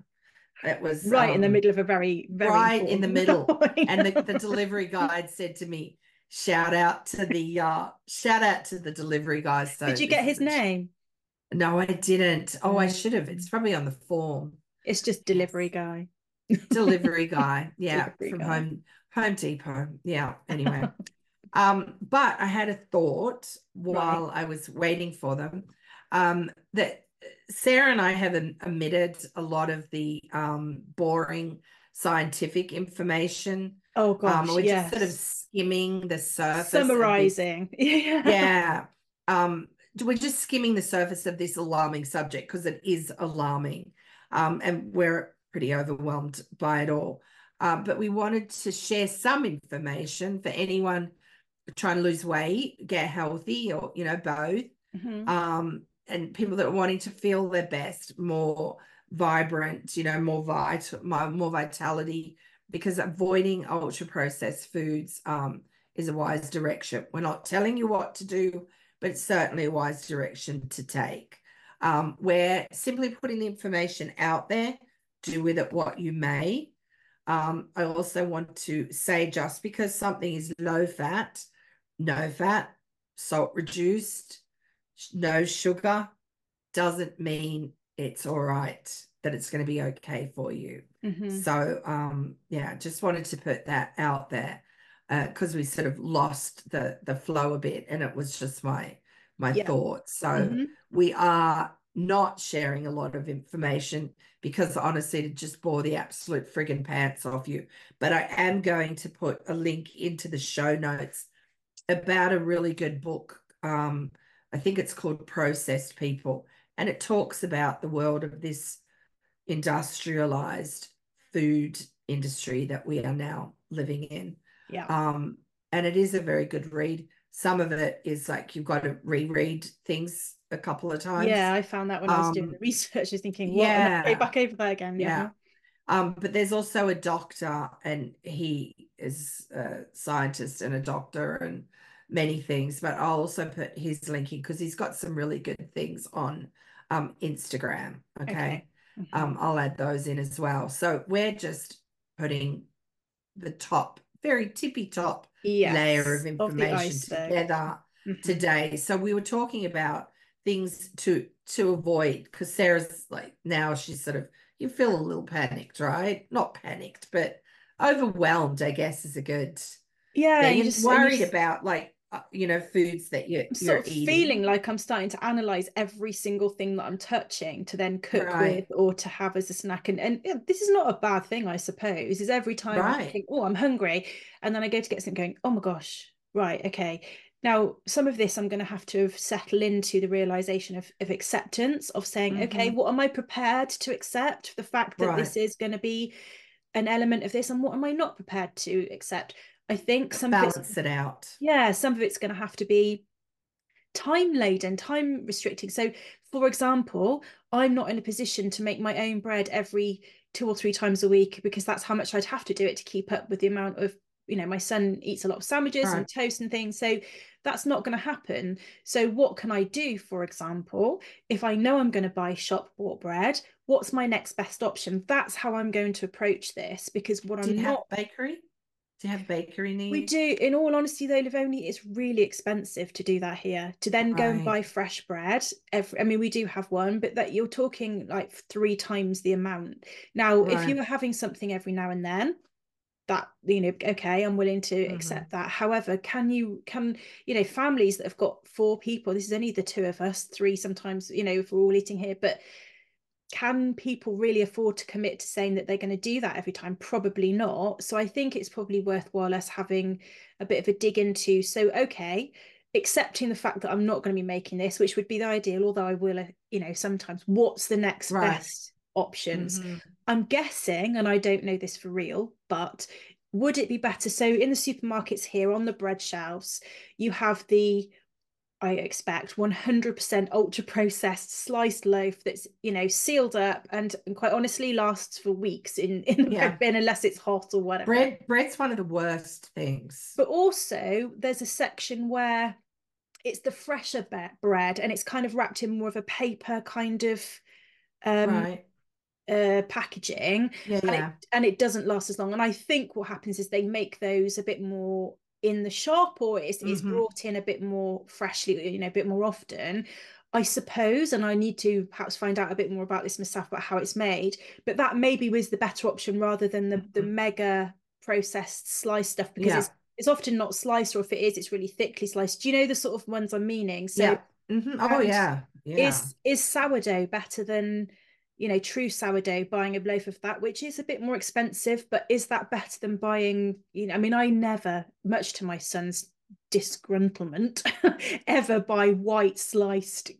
It was
right um, in the um, middle of a very, very
right in the middle. and the, the delivery guide said to me, shout out to the uh shout out to the delivery guys.
So Did you get his name?
No, I didn't. Oh, I should have. It's probably on the form.
It's just delivery guy.
delivery guy. Yeah. Delivery from guy. home home depot. Yeah. Anyway. Um, but I had a thought while right. I was waiting for them um, that Sarah and I have omitted a lot of the um, boring scientific information.
Oh gosh, um,
we're
yes.
just sort of skimming the surface.
Summarizing.
yeah. yeah. Um, we're just skimming the surface of this alarming subject because it is alarming. Um, and we're pretty overwhelmed by it all. Uh, but we wanted to share some information for anyone trying to lose weight, get healthy, or you know, both. Mm-hmm. Um, and people that are wanting to feel their best, more vibrant, you know, more vital, more vitality, because avoiding ultra processed foods um, is a wise direction. We're not telling you what to do, but it's certainly a wise direction to take. Um, we're simply putting the information out there. Do with it what you may. Um, I also want to say just because something is low fat, no fat, salt reduced, no sugar doesn't mean it's all right that it's going to be okay for you mm-hmm. so um yeah just wanted to put that out there because uh, we sort of lost the the flow a bit and it was just my my yeah. thoughts so mm-hmm. we are not sharing a lot of information because honestly it just bore the absolute friggin' pants off you but i am going to put a link into the show notes about a really good book um I think it's called Processed People. And it talks about the world of this industrialized food industry that we are now living in.
Yeah.
Um, and it is a very good read. some of it is like you've got to reread things a couple of times.
Yeah, I found that when um, I was doing the um, research, I was thinking, what? Yeah, go back over there again.
Yeah. yeah. Um, but there's also a doctor, and he is a scientist and a doctor and many things. But I'll also put his link in because he's got some really good things on um, Instagram. Okay. okay. Mm-hmm. Um, I'll add those in as well. So we're just putting the top, very tippy top yes, layer of information of together mm-hmm. today. So we were talking about things to to avoid because Sarah's like now she's sort of you feel a little panicked, right? Not panicked, but overwhelmed, I guess, is a good.
Yeah,
you're just worried you just, about like uh, you know foods that you're, I'm
sort
of eating.
feeling like I'm starting to analyze every single thing that I'm touching to then cook right. with or to have as a snack. And and this is not a bad thing, I suppose. Is every time right. I think, oh, I'm hungry, and then I go to get something, going, oh my gosh, right, okay. Now, some of this I'm going to have to settle into the realization of, of acceptance, of saying, mm-hmm. okay, what am I prepared to accept? The fact that right. this is going to be an element of this, and what am I not prepared to accept? I think some
balance
of
it out.
Yeah, some of it's going to have to be time laden, time restricting. So, for example, I'm not in a position to make my own bread every two or three times a week because that's how much I'd have to do it to keep up with the amount of you know my son eats a lot of sandwiches right. and toast and things so that's not going to happen so what can i do for example if i know i'm going to buy shop bought bread what's my next best option that's how i'm going to approach this because what
do
i'm not
bakery do you have bakery needs?
We do. In all honesty, though, Lovoni, it's really expensive to do that here. To then go and buy fresh bread. Every, I mean, we do have one, but that you're talking like three times the amount. Now, right. if you were having something every now and then, that you know okay i'm willing to mm-hmm. accept that however can you can you know families that have got four people this is only the two of us three sometimes you know if we're all eating here but can people really afford to commit to saying that they're going to do that every time probably not so i think it's probably worthwhile us having a bit of a dig into so okay accepting the fact that i'm not going to be making this which would be the ideal although i will uh, you know sometimes what's the next right. best options. Mm-hmm. I'm guessing, and I don't know this for real, but would it be better? So in the supermarkets here on the bread shelves, you have the I expect 100% ultra processed sliced loaf that's you know sealed up and, and quite honestly lasts for weeks in in the yeah. bread bin unless it's hot or whatever.
Bread bread's one of the worst things.
But also there's a section where it's the fresher bread and it's kind of wrapped in more of a paper kind of um, right uh, packaging
yeah,
and,
yeah.
It, and it doesn't last as long and i think what happens is they make those a bit more in the shop or it's, mm-hmm. it's brought in a bit more freshly you know a bit more often i suppose and i need to perhaps find out a bit more about this myself about how it's made but that maybe was the better option rather than the, mm-hmm. the mega processed sliced stuff because yeah. it's it's often not sliced or if it is it's really thickly sliced do you know the sort of ones i'm meaning so.
Mm-hmm. oh yeah.
yeah is is sourdough better than you know, true sourdough, buying a loaf of that, which is a bit more expensive, but is that better than buying, you know, I mean, I never, much to my son's disgruntlement, ever buy white sliced,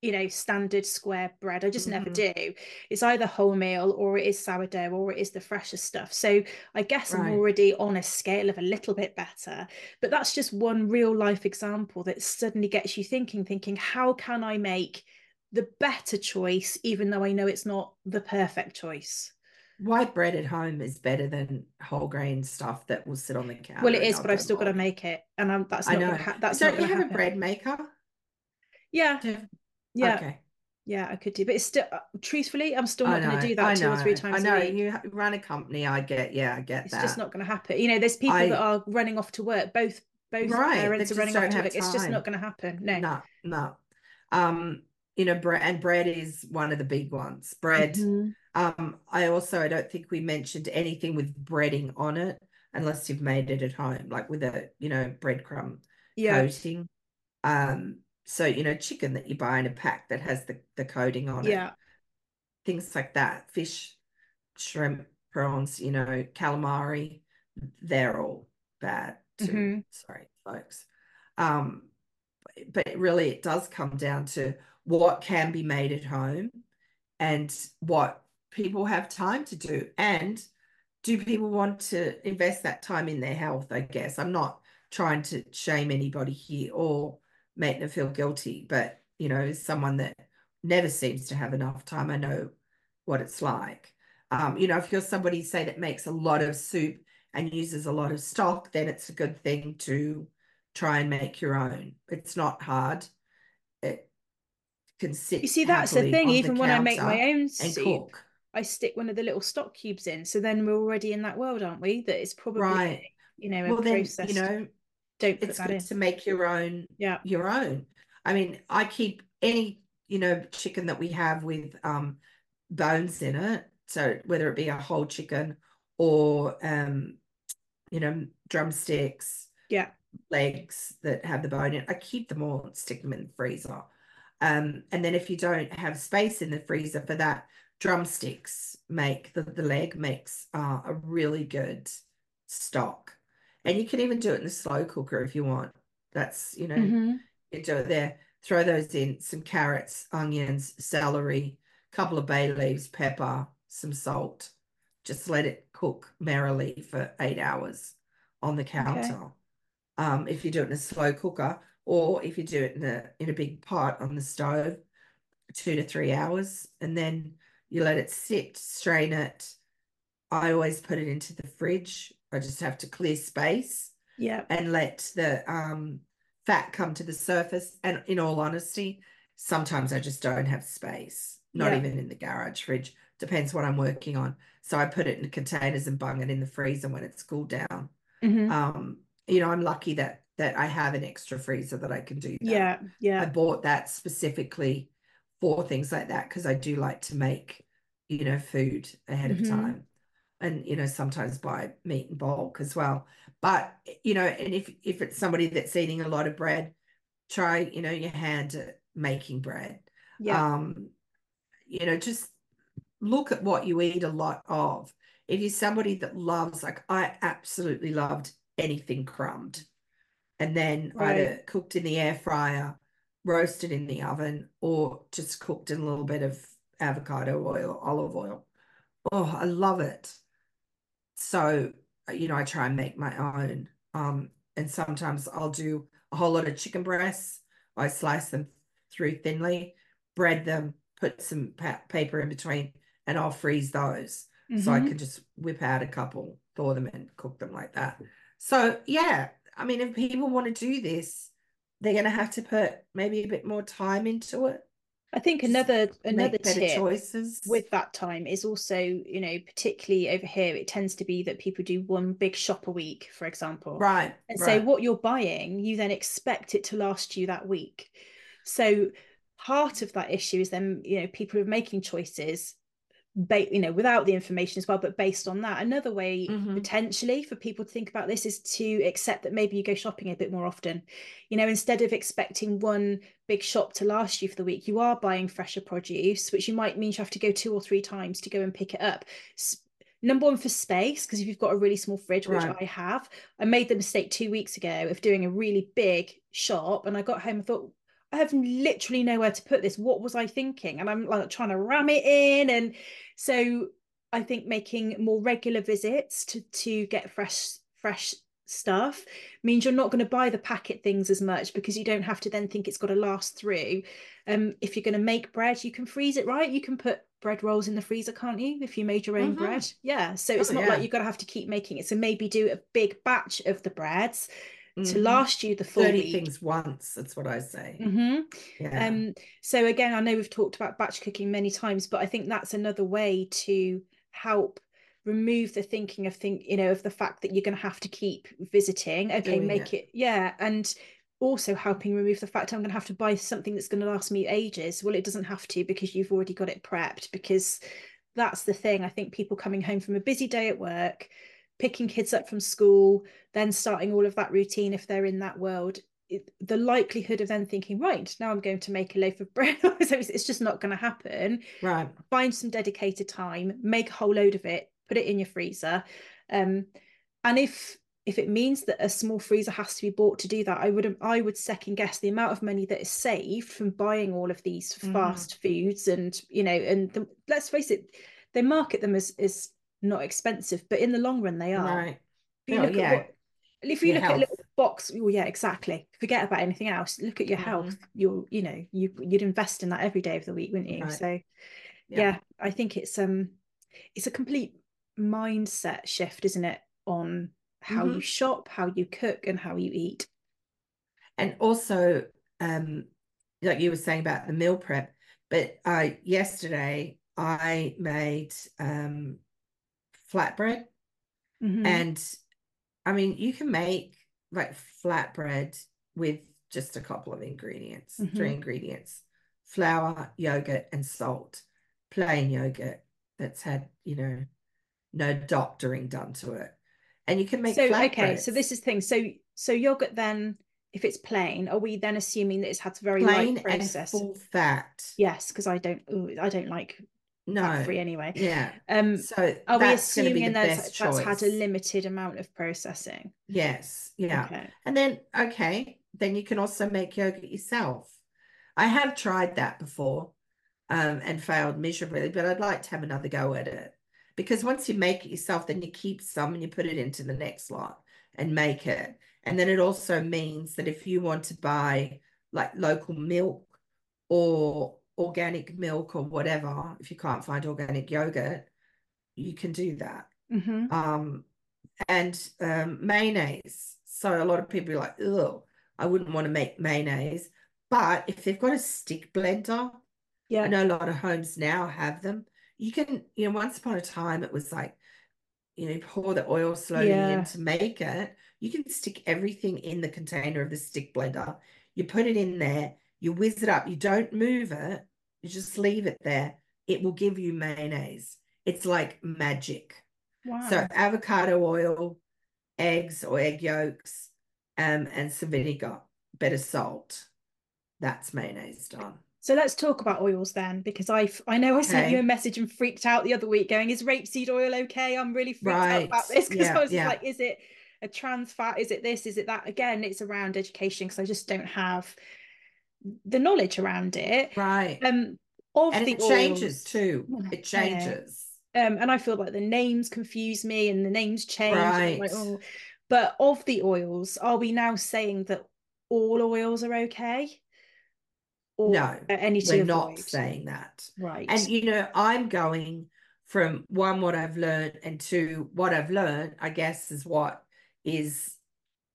you know, standard square bread. I just mm-hmm. never do. It's either wholemeal or it is sourdough or it is the fresher stuff. So I guess right. I'm already on a scale of a little bit better. But that's just one real life example that suddenly gets you thinking, thinking, how can I make the better choice, even though I know it's not the perfect choice.
White bread at home is better than whole grain stuff that will sit on the counter.
Well, it is, but I've still got to make it, and I'm, that's not. I know. Ha- that's
Don't
you
have
happen.
a bread maker?
Yeah, yeah. Okay. Yeah, I could do, but it's still uh, truthfully, I'm still not going to do that two or three times.
I know you run a company. I get, yeah, I get
it's
that.
Just not going to happen. You know, there's people I, that are running off to work. Both both right, parents are running off to work. Time. It's just not going to happen. No,
no, no. Um, you know, bread and bread is one of the big ones. Bread. Mm-hmm. Um, I also I don't think we mentioned anything with breading on it unless you've made it at home, like with a you know breadcrumb yeah. coating. Um, so you know, chicken that you buy in a pack that has the the coating on
it. Yeah.
Things like that. Fish, shrimp, prawns, you know, calamari, they're all bad too. Mm-hmm. Sorry, folks. Um, but really it does come down to what can be made at home and what people have time to do and do people want to invest that time in their health i guess i'm not trying to shame anybody here or make them feel guilty, but you know, as someone that never seems to have enough time, I know what it's like. Um, you know, if you're somebody say that makes a lot of soup and uses a lot of stock, then it's a good thing to try and make your own. It's not hard. Can sit.
You see, that's the thing. Even when I make my own soup,
cook.
I stick one of the little stock cubes in. So then we're already in that world, aren't we? That it's probably
Right.
you know a
Well, then you know
don't put
it's good
in.
to make your own
Yeah.
your own. I mean, I keep any, you know, chicken that we have with um bones in it. So whether it be a whole chicken or um, you know, drumsticks,
Yeah.
legs that have the bone in, I keep them all and stick them in the freezer. Um, and then if you don't have space in the freezer for that, drumsticks make the, the leg makes uh, a really good stock. And you can even do it in the slow cooker if you want. That's, you know,
Mhm.
you do it there. Throw those in, some carrots, onions, celery, a couple of bay leaves, pepper, some salt. Just let it cook merrily for eight hours on the counter. Um, if you do it in a slow cooker, or if you do it in a in a big pot on the stove, two to three hours, and then you let it sit, strain it. I always put it into the fridge. I just have to clear space
Yeah.
and let the um, fat come to the surface. And in all honesty, sometimes I just don't have space, not
Yeah.
even in the garage fridge. Depends what I'm working on. So I put it in containers and bung it in the freezer when it's cooled down.
Mhm.
Um, you know, I'm lucky that that I have an extra freezer that I can do that.
Yeah.
I bought that specifically for things like that because I do like to make, you know, food ahead
Mhm.
of time. And you know, sometimes buy meat in bulk as well. But you know, and if if it's somebody that's eating a lot of bread, try, you know, your hand at making bread.
Yeah.
Um, you know, just look at what you eat a lot of. If you're somebody that loves, like I absolutely loved anything crumbed. And then
Right.
either cooked in the air fryer, roasted in the oven, or just cooked in a little bit of avocado oil, olive oil. Oh, I love it. So, uh, you know, I try and make my own. Um, and sometimes I'll do a whole lot of chicken breasts. I slice them through thinly, bread them, put some pa paper in between, and I'll freeze those. So I
Mhm.
can just whip out a couple, thaw them and cook them like that. So yeah, I mean, if people want to do this, they're going to have to put maybe a bit more time into it.
I think another another tip
choices.
with that time is also, you know, particularly over here, it tends to be that people do one big shop a week, for example.
Right,
And so what you're buying, you then expect it to last you that week. So part of that issue is then, you know, people are making choices ba- you know without the information as well but based on that another way
Mhm.
potentially for people to think about this is to accept that maybe you go shopping a bit more often you know instead of expecting one big shop to last you for the week you are buying fresher produce which you might mean you have to go two or three times to go and pick it up number one for space because if you've got a really small fridge which
Right.
i have i made the mistake two weeks ago of doing a really big shop and i got home and thought I have literally nowhere to put this. What was I thinking? And I'm like trying to ram it in. And so I think making more regular visits to to get fresh fresh stuff means you're not going to buy the packet things as much because you don't have to then think it's got to last through. Um, if you're going to make bread, you can freeze it, right? You can put bread rolls in the freezer, can't you? If you made your own
Mhm.
bread, yeah. So it's
Oh,
not
yeah.
like you've got to have to keep making it. So maybe do a big batch of the breads to
Mhm.
last you the full
30
week.
things once, that's what I say.
hmm
Yeah.
um, so again, I know we've talked about batch cooking many times, but I think that's another way to help remove the thinking of think, you know, of the fact that you're going to have to keep visiting. Okay,
Doing
make it, yeah, and also helping remove the fact I'm going to have to buy something that's going to last me ages. Well, it doesn't have to because you've already got it prepped. Because that's the thing. I think people coming home from a busy day at work, picking kids up from school, then starting all of that routine if they're in that world it, the likelihood of then thinking right now i'm going to make a loaf of bread so it's, just not going to happen
Right.
find some dedicated time make a whole load of it put it in your freezer um and if if it means that a small freezer has to be bought to do that i would i would second guess the amount of money that is saved from buying all of these
Mhm.
fast foods and you know and the, let's face it they market them as as not expensive but in the long run they are
Right.
if you
Oh,
look
yeah.
at what if you
Your
look at
health.
little box oh yeah exactly forget about anything else look at your
Mm-hmm.
health You're, you know you you'd invest in that every day of the week wouldn't you
Right.
so
Yeah.
yeah. i think it's um it's a complete mindset shift isn't it on how
Mm-hmm.
you shop how you cook and how you eat
And also, um, like you were saying about the meal prep, but uh, yesterday I made um, flatbread,
Mhm.
and I mean, you can make like flatbread with just a couple of ingredients, three
Mhm.
ingredients: flour, yogurt, and salt. Plain yogurt that's had, you know, no doctoring done to it, and you can make
so okay so this is the thing so so yogurt then if it's plain are we then assuming that it's had a very
plain
light
and
process
full fat.
yes because i don't ooh, i don't like
No,
free anyway
yeah.
um
So
are we
that's going to be
assuming
the
that's,
best
that's had a limited amount of processing
Yes, yeah.
okay
And then, okay, then you can also make yogurt yourself. I have tried that before um, and failed miserably, but I'd like to have another go at it. Because once you make it yourself, then you keep some and you put it into the next lot and make it. And then it also means that if you want to buy like local milk or organic milk or whatever, if you can't find organic yogurt, you can do that.
hmm
um and um mayonnaise. So a lot of people are like oh I wouldn't want to make mayonnaise. But if they've got a stick blender
yeah, I
know a lot of homes now have them. You can you know once upon a time it was like you know pour the oil slowly
Yeah.
in to make it you can stick everything in the container of the stick blender. You put it in there you whiz it up you don't move it you just leave it there it will give you mayonnaise it's like magic
wow
so avocado oil, eggs or egg yolks, um, and some vinegar, bit of salt. That's mayonnaise done.
So let's talk about oils then, because I I know I sent you a message and freaked out the other week, going, "Is rapeseed oil okay?" I'm really freaked out about this because
Yeah,
I was
yeah.
like, "Is it a trans fat? Is it this? Is it that?" Again, it's around education because I just don't have the knowledge around it.
Right.
Um, of
And
the
it changes
oils,
too.
I know.
It changes.
um, and I feel like the names confuse me and the names change. I'm like,
Right.
oh. But of the oils, are we now saying that all oils are okay? Or
No,
any
We're not
avoid?
saying that.
Right.
And you know, I'm going from one, what I've learned, and two, what I've learned, I guess, is what is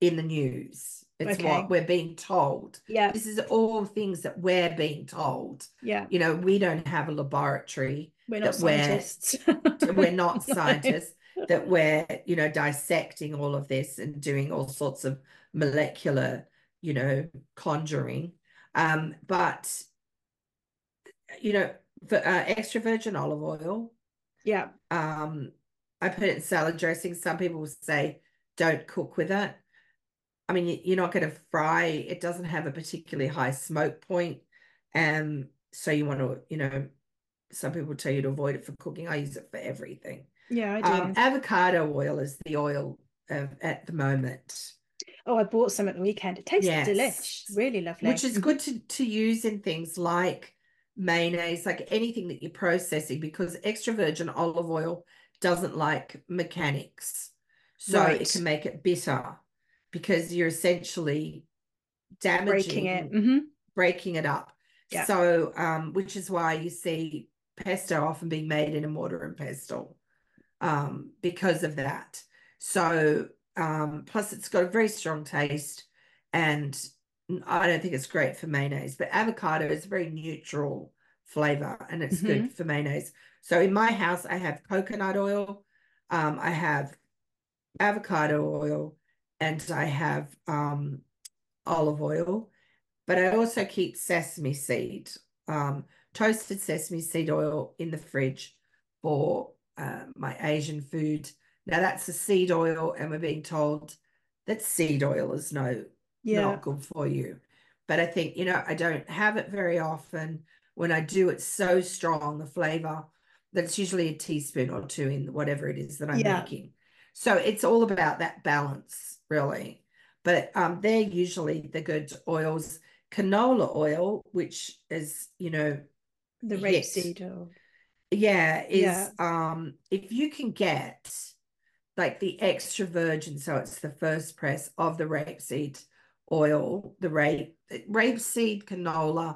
in the news. It's
Okay.
what we're being told.
yeah,
This is all things that we're being told.
yeah.
You know, we don't have a laboratory,
We're not
that we're-
scientists.
we're not
No.
scientists, that we're, you know, dissecting all of this and doing all sorts of molecular, you know, conjuring. Um, but you know, for uh, extra virgin olive oil,
Yeah,
um, I put it in salad dressing. Some people say don't cook with it. I mean, you- you're not going to fry. It doesn't have a particularly high smoke point. Um, so you want to, you know, some people tell you to avoid it for cooking. I use it for everything.
yeah, I do.
Um, avocado oil is the oil of, at the moment,
oh, I bought some at the weekend. It tastes
Yes.
delish, really lovely.
which is good to, to use in things like mayonnaise, like anything that you're processing, because extra virgin olive oil doesn't like mechanics. So it can make it bitter because you're essentially damaging
breaking it. hmm
breaking it up.
Yeah.
So, um, which is why you see pesto often being made in a mortar and pestle, um, because of that. So, um, plus it's got a very strong taste, and I don't think it's great for mayonnaise. But avocado is a very neutral flavor, and it's good for mayonnaise. So in my house, I have coconut oil, um, I have avocado oil, and I have um, olive oil but I also keep sesame seed, um, toasted sesame seed oil in the fridge for uh, my Asian food. Now that's a seed oil, and we're being told that seed oil is no
Yeah.
not good for you. But I think you know I don't have it very often. When I do, it's so strong the flavor that it's usually a teaspoon or two in whatever it is that I'm
Yeah.
making. So it's all about that balance, really. But um, they're usually the good oils canola oil, which is, you know,
The rapeseed oil.
yeah, is
Yeah.
um if you can get like the extra virgin, so it's the first press of the rapeseed oil, the rape rapeseed canola.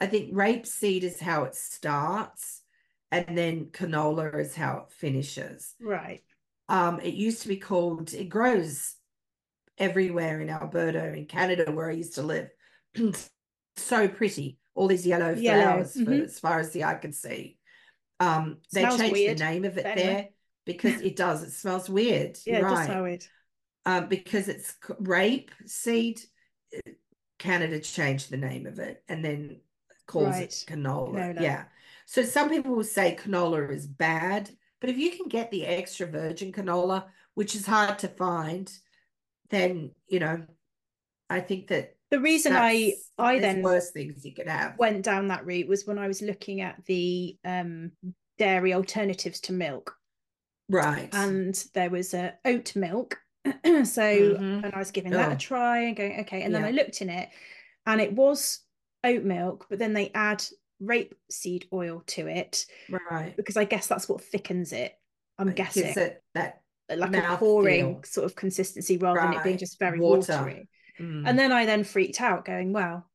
I think rapeseed is how it starts, and then canola is how it finishes.
Right.
Um, it used to be called. It grows everywhere in Alberta, in Canada, where I used to live. so pretty, all these yellow,
Yellow,
flowers, for,
mhm.
as far as the eye can see. Um, they
Smells
changed
weird,
the name of it
anyway.
there because it does. It smells weird.
Yeah,
You're
it does
right
smell weird.
um, because it's rape seed. Canada changed the name of it and then calls
Right.
it canola.
Canola.
Yeah. So some people will say canola is bad, but if you can get the extra virgin canola, which is hard to find, then you know, I think that
The reason I I then
worst things you could have.
went down that route was when I was looking at the um, dairy alternatives to milk,
right.
and there was a oat milk. so,
Mhm.
and I was giving that
Oh.
a try and going okay, and then
Yeah.
I looked in it, and it was oat milk, but then they add rapeseed oil to it
right.
because I guess that's what thickens it. I'm
It
guessing
it that
like a pouring
feel.
sort of consistency rather than it being just very
Water.
watery.
mm,
And then I then freaked out, going, "Well,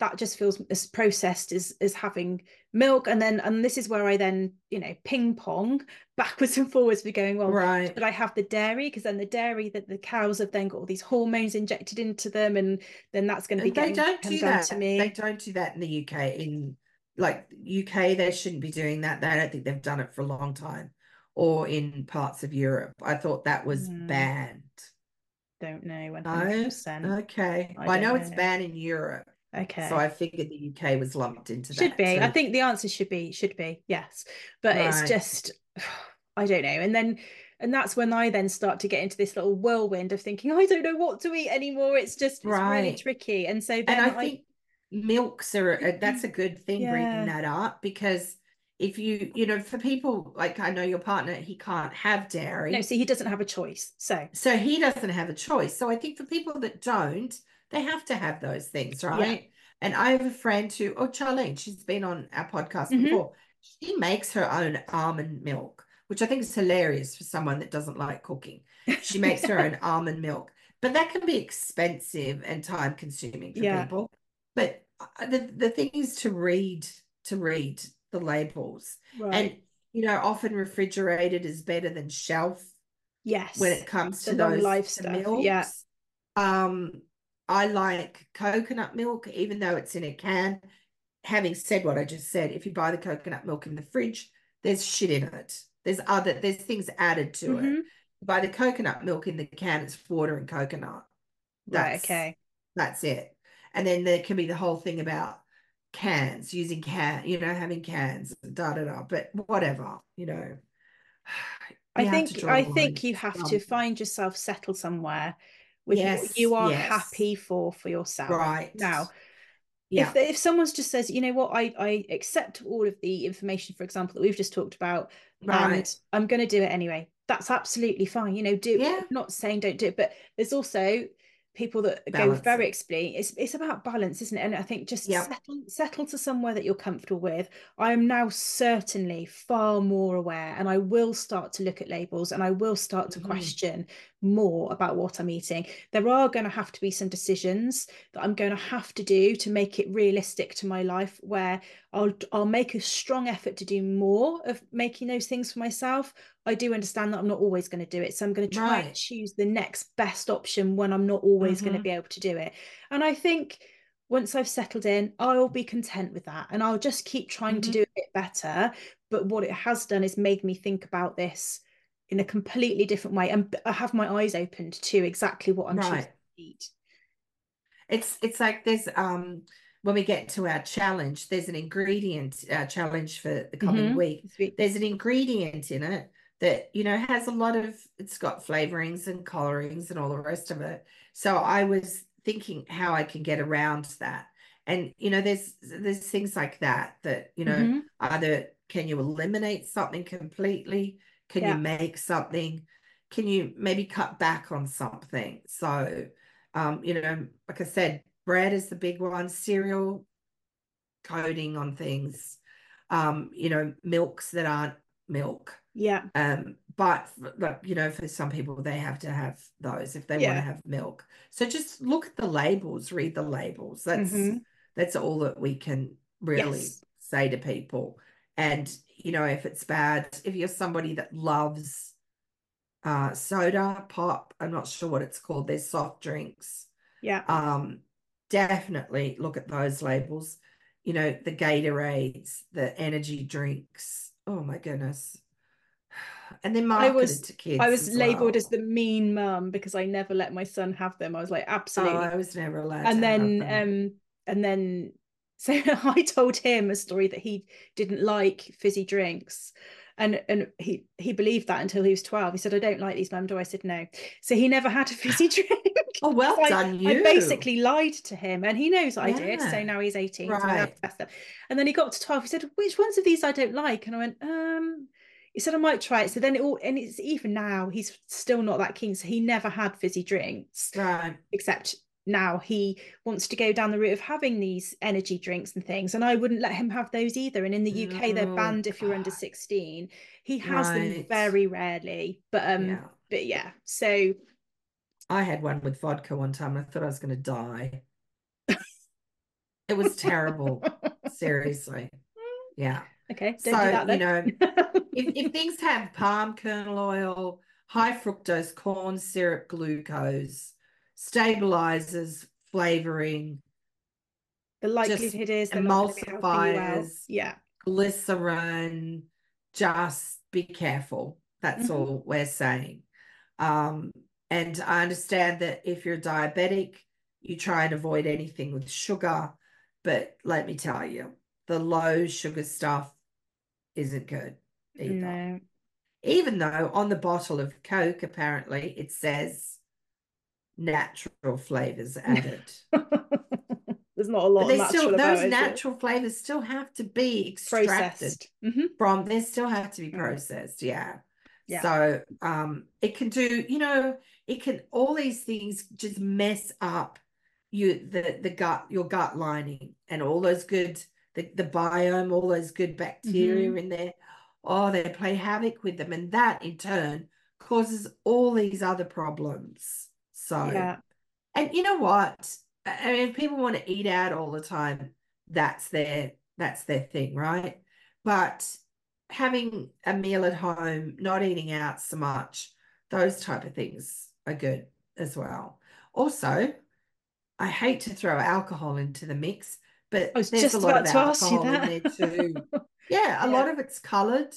that just feels as processed as as having milk." And then, and this is where I then, you know, ping pong backwards and forwards, be going, "Well,
right.
but I have the dairy because then the dairy that the cows have then got all these hormones injected into them, and then that's going to be
And they
getting
don't do that.
to me."
They don't do that in the UK. In like UK, they shouldn't be doing that. They don't think they've done it for a long time. Or in parts of Europe. I thought that was
Hmm.
banned.
Don't know one
No?
hundred percent.
Okay.
I
Well, I know
don't
it's banned in Europe.
Okay.
So I figured the UK was lumped into
should
that.
Should be i think the answer should be should be yes but it's just i don't know and then and that's when i then start to get into this little whirlwind of thinking i don't know what to eat anymore it's just it's really tricky and so then
and I
I,
think milks are that's a good thing
Yeah.
bringing that up because if you you know for people like I know your partner he can't have dairy.
No see he doesn't have a choice so.
So he doesn't have a choice. So I think for people that don't they have to have those things right? And I have a friend who oh Charlene she's been on our podcast
Mhm.
before. She makes her own almond milk which I think is hilarious for someone that doesn't like cooking. She makes her own almond milk but that can be expensive and time consuming for
Yeah.
people. But uh, the, the thing is to read to read the labels.
Right.
and you know often refrigerated is better than shelf
yes.
when it comes
the
to those
life stuff, yeah.
um I like coconut milk even though it's in a can. Having said what I just said if you buy the coconut milk in the fridge there's shit in it. There's other there's things added to it.
Mhm.
buy the coconut milk in the can it's water and coconut.
Right
That's-
okay.
that's it. And then there can be the whole thing about cans, using can, you know, having cans, da da da. But whatever, you know.
I
You to
think I think you have to find yourself settled somewhere with
Yes,
what you are
yes.
happy for for yourself.
Right.
Now,
Yeah.
if if someone just says, you know what, I I accept all of the information, for example, that we've just talked about, and
Right.
I'm going to do it anyway. That's absolutely fine. You know, do
Yeah.
I'm not saying don't do it, but there's also people that go very
it.
explicit. It's it's about balance, isn't it? And I think just
Yep.
settle settle to somewhere that you're comfortable with. I am now certainly far more aware, and I will start to look at labels, and I will start to
Mhm.
question more about what I'm eating. There are going to have to be some decisions that I'm going to have to do to make it realistic to my life, where I'll I'll make a strong effort to do more of making those things for myself. I do understand that I'm not always going to do it, so I'm going to try and choose the next best option when I'm not always going to be able to do it. And I think once I've settled in, I'll be content with that, and I'll just keep trying to
Mhm.
do a bit better. But what it has done is made me think about this in a completely different way, and I have my eyes opened to exactly what I'm choosing
Right.
to eat.
It's it's like there's um when we get to our challenge, there's an ingredient uh, challenge for the coming
Mhm.
week. There's an ingredient in it that you know has a lot of it's got flavorings and colorings and all the rest of it. So i was thinking how i can get around that. And you know there's there's things like that that you know
Mhm.
either can you eliminate something completely? Can
Yeah.
you make something? Can you maybe cut back on something? So um you know like i said bread is the big one cereal coating on things. Um you know milks that aren't milk
Yeah.
Um, but but you know, for some people, they have to have those if they want to have milk. So just look at the labels, read the labels. That's
Mhm.
that's all that we can really
Yes.
say to people. And you know, if it's bad, if you're somebody that loves uh soda, pop, I'm not sure what it's called, there's soft drinks.
Yeah.
Um, definitely look at those labels. You know, the Gatorades, the energy drinks. Oh my goodness. And they're
I was
to kids.
I was
as
labeled as the mean mum because I never let my son have them. I was like,
Oh,
absolutely.
I was never allowed to
and then um and then so I told him a story that he didn't like fizzy drinks. And and he he believed that until he was 12. He said, I don't like these, mum. Do I said no. So he never had a fizzy drink.
Oh, well
So I-
done, you.
I basically lied to him and he knows I did. So now he's 18. So I have
Right.
them. And then he got to 12. He said, Which ones of these I don't like? And I went, um, he said I might try it. So then it all and it's even now he's still not that keen. So he never had fizzy drinks,
Right.
except now he wants to go down the route of having these energy drinks and things. And I wouldn't let him have those either. And in the UK, they're banned if you're under 16. He has them very rarely. But um,
Yeah.
but yeah. So
I had one with vodka one time. I thought I was going to die. It was terrible. Seriously. Yeah.
Okay, don't
So,
do that
you know, if, if things have palm kernel oil, high fructose corn syrup, glucose, stabilizers, flavoring,
the likelihood is they're not going to be helping you out.
emulsifiers,
Yeah.
glycerin, just be careful. That's
Mhm.
all we're saying. Um, and I understand that if you're diabetic, you try and avoid anything with sugar, but let me tell you, the low sugar stuff isn't good either.
No.
Even though on the bottle of Coke, apparently it says natural flavors added.
There's not a lot
But they still, those
it, is it?
natural flavors still have to be extracted.
Mhm.
from, they still have to be
Mm.
processed. Yeah.
Yeah.
So um it can do, you know, it can all these things just mess up you the the gut, your gut lining and all those good the, the biome, all those good bacteria
Mm-hmm.
in there. Oh, they play havoc with them, and that in turn causes all these other problems. So
Yeah.
and you know what? I mean, if people want to eat out all the time, that's their that's their thing, right? But having a meal at home, not eating out so much, those type of things are good as well. Also, I hate to throw alcohol into the mix, but
I was
there's
just
a lot of
about to ask you
alcohol in there too. Yeah, a
Yeah.
lot of it's colored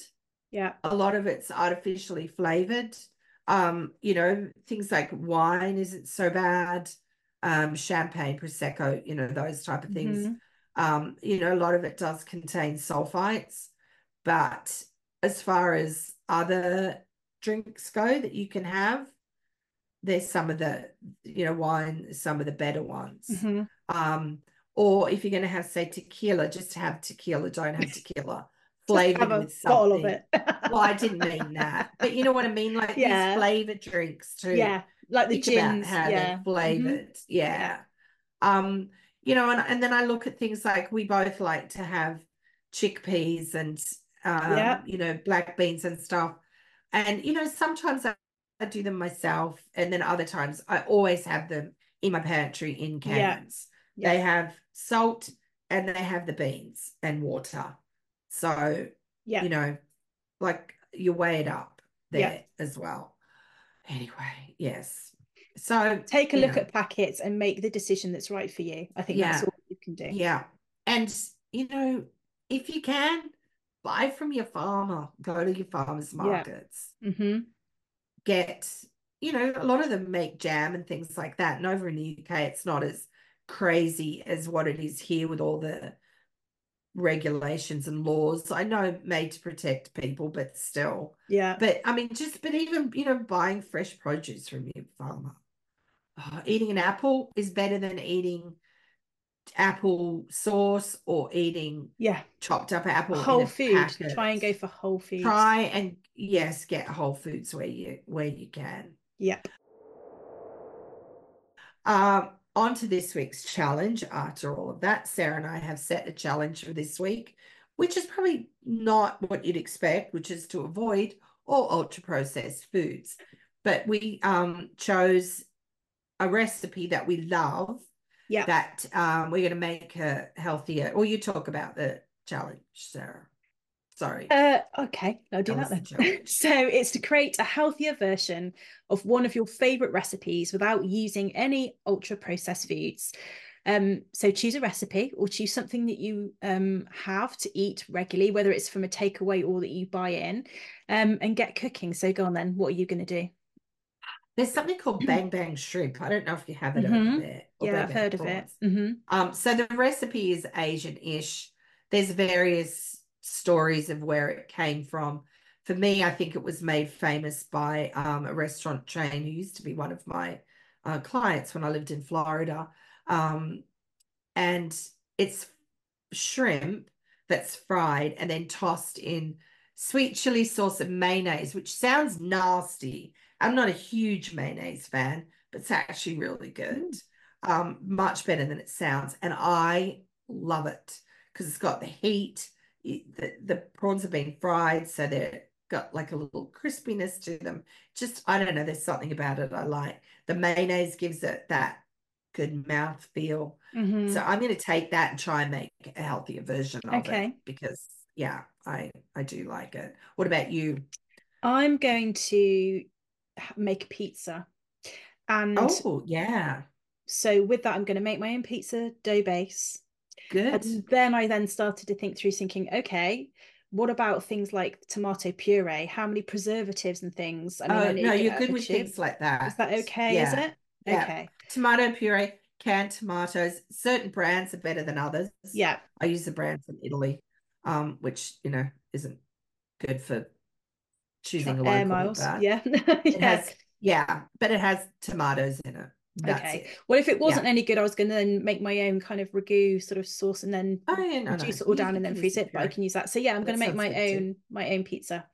Yeah.
a lot of it's artificially flavored. Um, you know, things like wine isn't so bad. Um, champagne, prosecco, you know, those type of things.
Mhm.
Um, you know, a lot of it does contain sulfites, but as far as other drinks go that you can have, there's some of the, you know, wine, some of the better ones.
Mhm.
Um, or if you're going to have, say, tequila, just have tequila, don't have tequila
have
flavored with something. Well, I didn't mean that, but you know what I mean? Like
Yeah.
these flavored drinks too.
yeah, like the gins.
how
Yeah.
they're
Mhm.
flavored. Yeah. Um, you know, and, and then I look at things like we both like to have chickpeas and um,
Yeah.
you know, black beans and stuff. And you know, sometimes I, I do them myself, and then other times I always have them in my pantry in cans.
Yeah.
They have salt and they have the beans and water. So
Yeah.
you know, like you weigh it up there
Yeah.
as well. Anyway, yes. So
Take a look
know,
at packets and make the decision that's right for you. I think that's
Yeah.
all you can do.
yeah. And you know, if you can, buy from your farmer, go to your farmers
Yeah.
markets,
hmm
get, you know, a lot of them make jam and things like that. And over in the UK, it's not as crazy as what it is here with all the regulations and laws. I know made to protect people, but still.
Yeah.
But I mean, just but even you know, buying fresh produce from your farmer. Oh, eating an apple is better than eating apple sauce or eating
Yeah.
chopped up apple
Whole food. Try and go for whole food
Try and yes, get whole foods where you where you can.
Yeah.
Um, on to this week's challenge. After all of that, Sarah and I have set a challenge for this week, which is probably not what you'd expect, which is to avoid all ultra processed foods. But we um, chose a recipe that we love
Yeah.
that um, we're going to make her healthier. Or you talk about the challenge, Sarah. Sorry.
Uh, okay, I'll do
That
that then. so it's to create a healthier version of one of your favorite recipes without using any ultra processed foods. Um, so choose a recipe or choose something that you um, have to eat regularly, whether it's from a takeaway or that you buy in, um, and get cooking. So go on then. What are you going to do?
There's something called Bang Bang Shrimp. I don't know if you have it over
Mhm.
there. or
Yeah,
Bang
I've
Bang
heard of it.
prawns.
hmm
Um, so the recipe is Asian-ish. There's various stories of where it came from. For me, I think it was made famous by um, a restaurant chain who used to be one of my uh, clients when I lived in Florida. Um, and it's shrimp that's fried and then tossed in sweet chili sauce and mayonnaise, which sounds nasty. I'm not a huge mayonnaise fan, but it's actually really good. Um, much better than it sounds. And I love it because it's got the heat. The, the prawns have been fried, so they've got like a little crispiness to them. Just, I don't know, there's something about it I like. The mayonnaise gives it that good mouth feel.
hmm
So I'm going to take that and try and make a healthier version of it because yeah, I I do like it. What about you?
I'm going to make a pizza. And
Oh, yeah.
so with that, I'm going to make my own pizza dough base.
Good.
And then I then started to think through thinking, okay, what about things like tomato puree? How many preservatives and things? I mean,
Oh,
know
no, you're good with things like that.
Is that okay? Is it?
Yeah.
Okay.
Tomato puree, canned tomatoes. Certain brands are better than others.
Yeah.
I use the brand from Italy, um, which, you know, isn't good for choosing a
Air miles. Yeah. yeah.
has, yeah, but it has tomatoes in it. That's
Okay.
it.
Well, if it wasn't any good, I was going to then make my own kind of ragu sort of sauce and then
Oh, yeah, no, no.
reduce it all
You
down and then freeze it. But I can use that. So yeah, I'm going to make my
good too.
own my own pizza.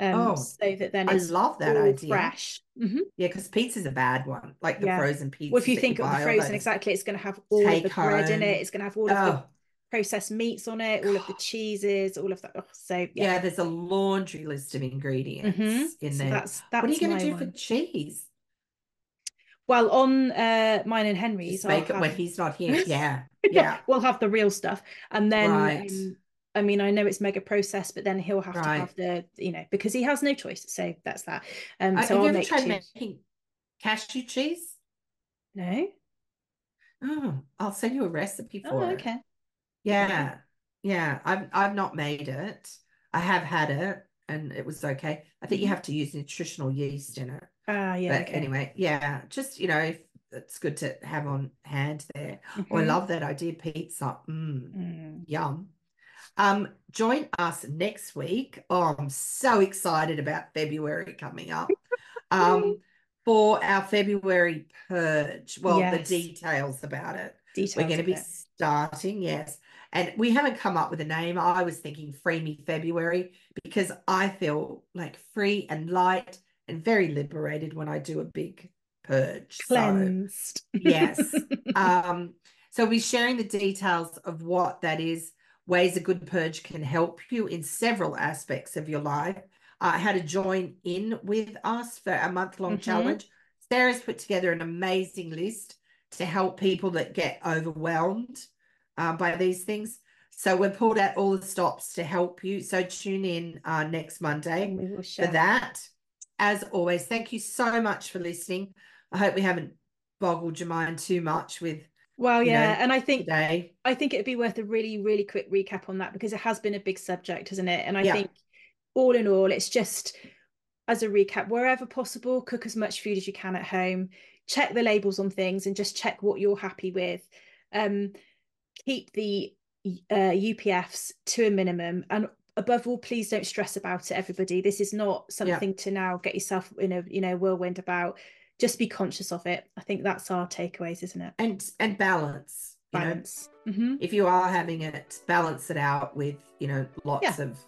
Um,
Oh,
so that then
I love that idea.
fresh. Mhm.
Yeah, because pizza's a bad one, like the
Yeah.
frozen pizza.
Well, if you think of the frozen, exactly, it's going to have all of the
take
bread in it. It's going to have all of the
Oh,
processed meats on it, all of the cheeses, all of that. Oh, so
yeah.
yeah.
there's a laundry list of ingredients
Mhm.
in
So
there.
that's
what are you going to do
one.
for cheese?
Well, on uh, mine and Henry's,
Just
I'll
make it when he's not here. Yeah, yeah,
we'll have the real stuff, and then
Right.
um, I mean, I know it's mega processed, but then he'll have to have the, you know, because he has no choice. So that's that. Um,
Uh,
so
have you
I'll
ever
make
tried making cashew cheese?
No.
Oh, I'll send you a recipe
Oh,
for it.
okay.
Yeah, yeah. I've I've not made it. I have had it, and it was okay. I think you
Mhm.
have to use nutritional yeast in it.
Ah, yeah.
But
okay.
anyway, yeah, just you know, if it's good to have on hand there. Oh, I
Mhm.
love that idea, pizza. Mm,
Mm.
yum. Um, join us next week. Oh, I'm so excited about February coming up. Um, for our February purge. Well, the details about it.
Details
We're going to be
it.
starting, yes. And we haven't come up with a name. I was thinking Free Me February because I feel like free and light and very liberated when I do a big purge. So,
Cleansed.
yes. um, so we'll be sharing the details of what that is, ways a good purge can help you in several aspects of your life. Uh, how to join in with us for a month-long
Mhm.
challenge. Sarah's put together an amazing list to help people that get overwhelmed uh, by these things. So we've pulled out all the stops to help you. So tune in uh, next Monday for that. As always, thank you so much for listening. I hope we haven't boggled your mind too much with
Well,
you know,
yeah, and I think
today.
I think it'd be worth a really, really quick recap on that because it has been a big subject, hasn't it? And I
Yeah.
think all in all, it's just as a recap, wherever possible, cook as much food as you can at home, check the labels on things and just check what you're happy with. Um, keep the uh, UPFs to a minimum and above all please don't stress about it everybody this is not something to now get yourself in a you know whirlwind about just be conscious of it i think that's our takeaways isn't it
And and balance. You know,
balance hmm
if you are having it, balance it out with, you know, lots
Yeah.
of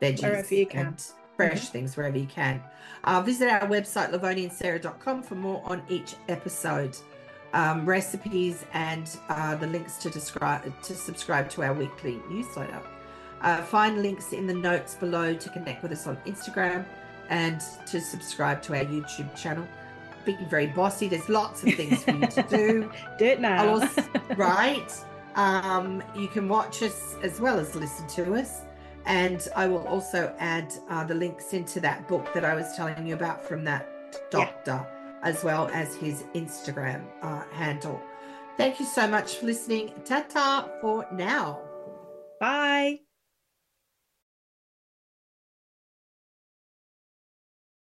veggies
Wherever you can.
and fresh things wherever you can. Uh, visit our website, lovoniandsarah.com, for more on each episode, um, recipes, and uh, the links to, describe, to subscribe to our weekly newsletter. Uh, find links in the notes below to connect with us on Instagram, and to subscribe to our YouTube channel. Being very bossy, there's lots of things for you to do.
do it now.
Also, right. Um, you can watch us as well as listen to us. And I will also add uh, the links into that book that I was telling you about from that doctor, yeah. as well as his Instagram uh, handle. Thank you so much for listening. Ta ta for now.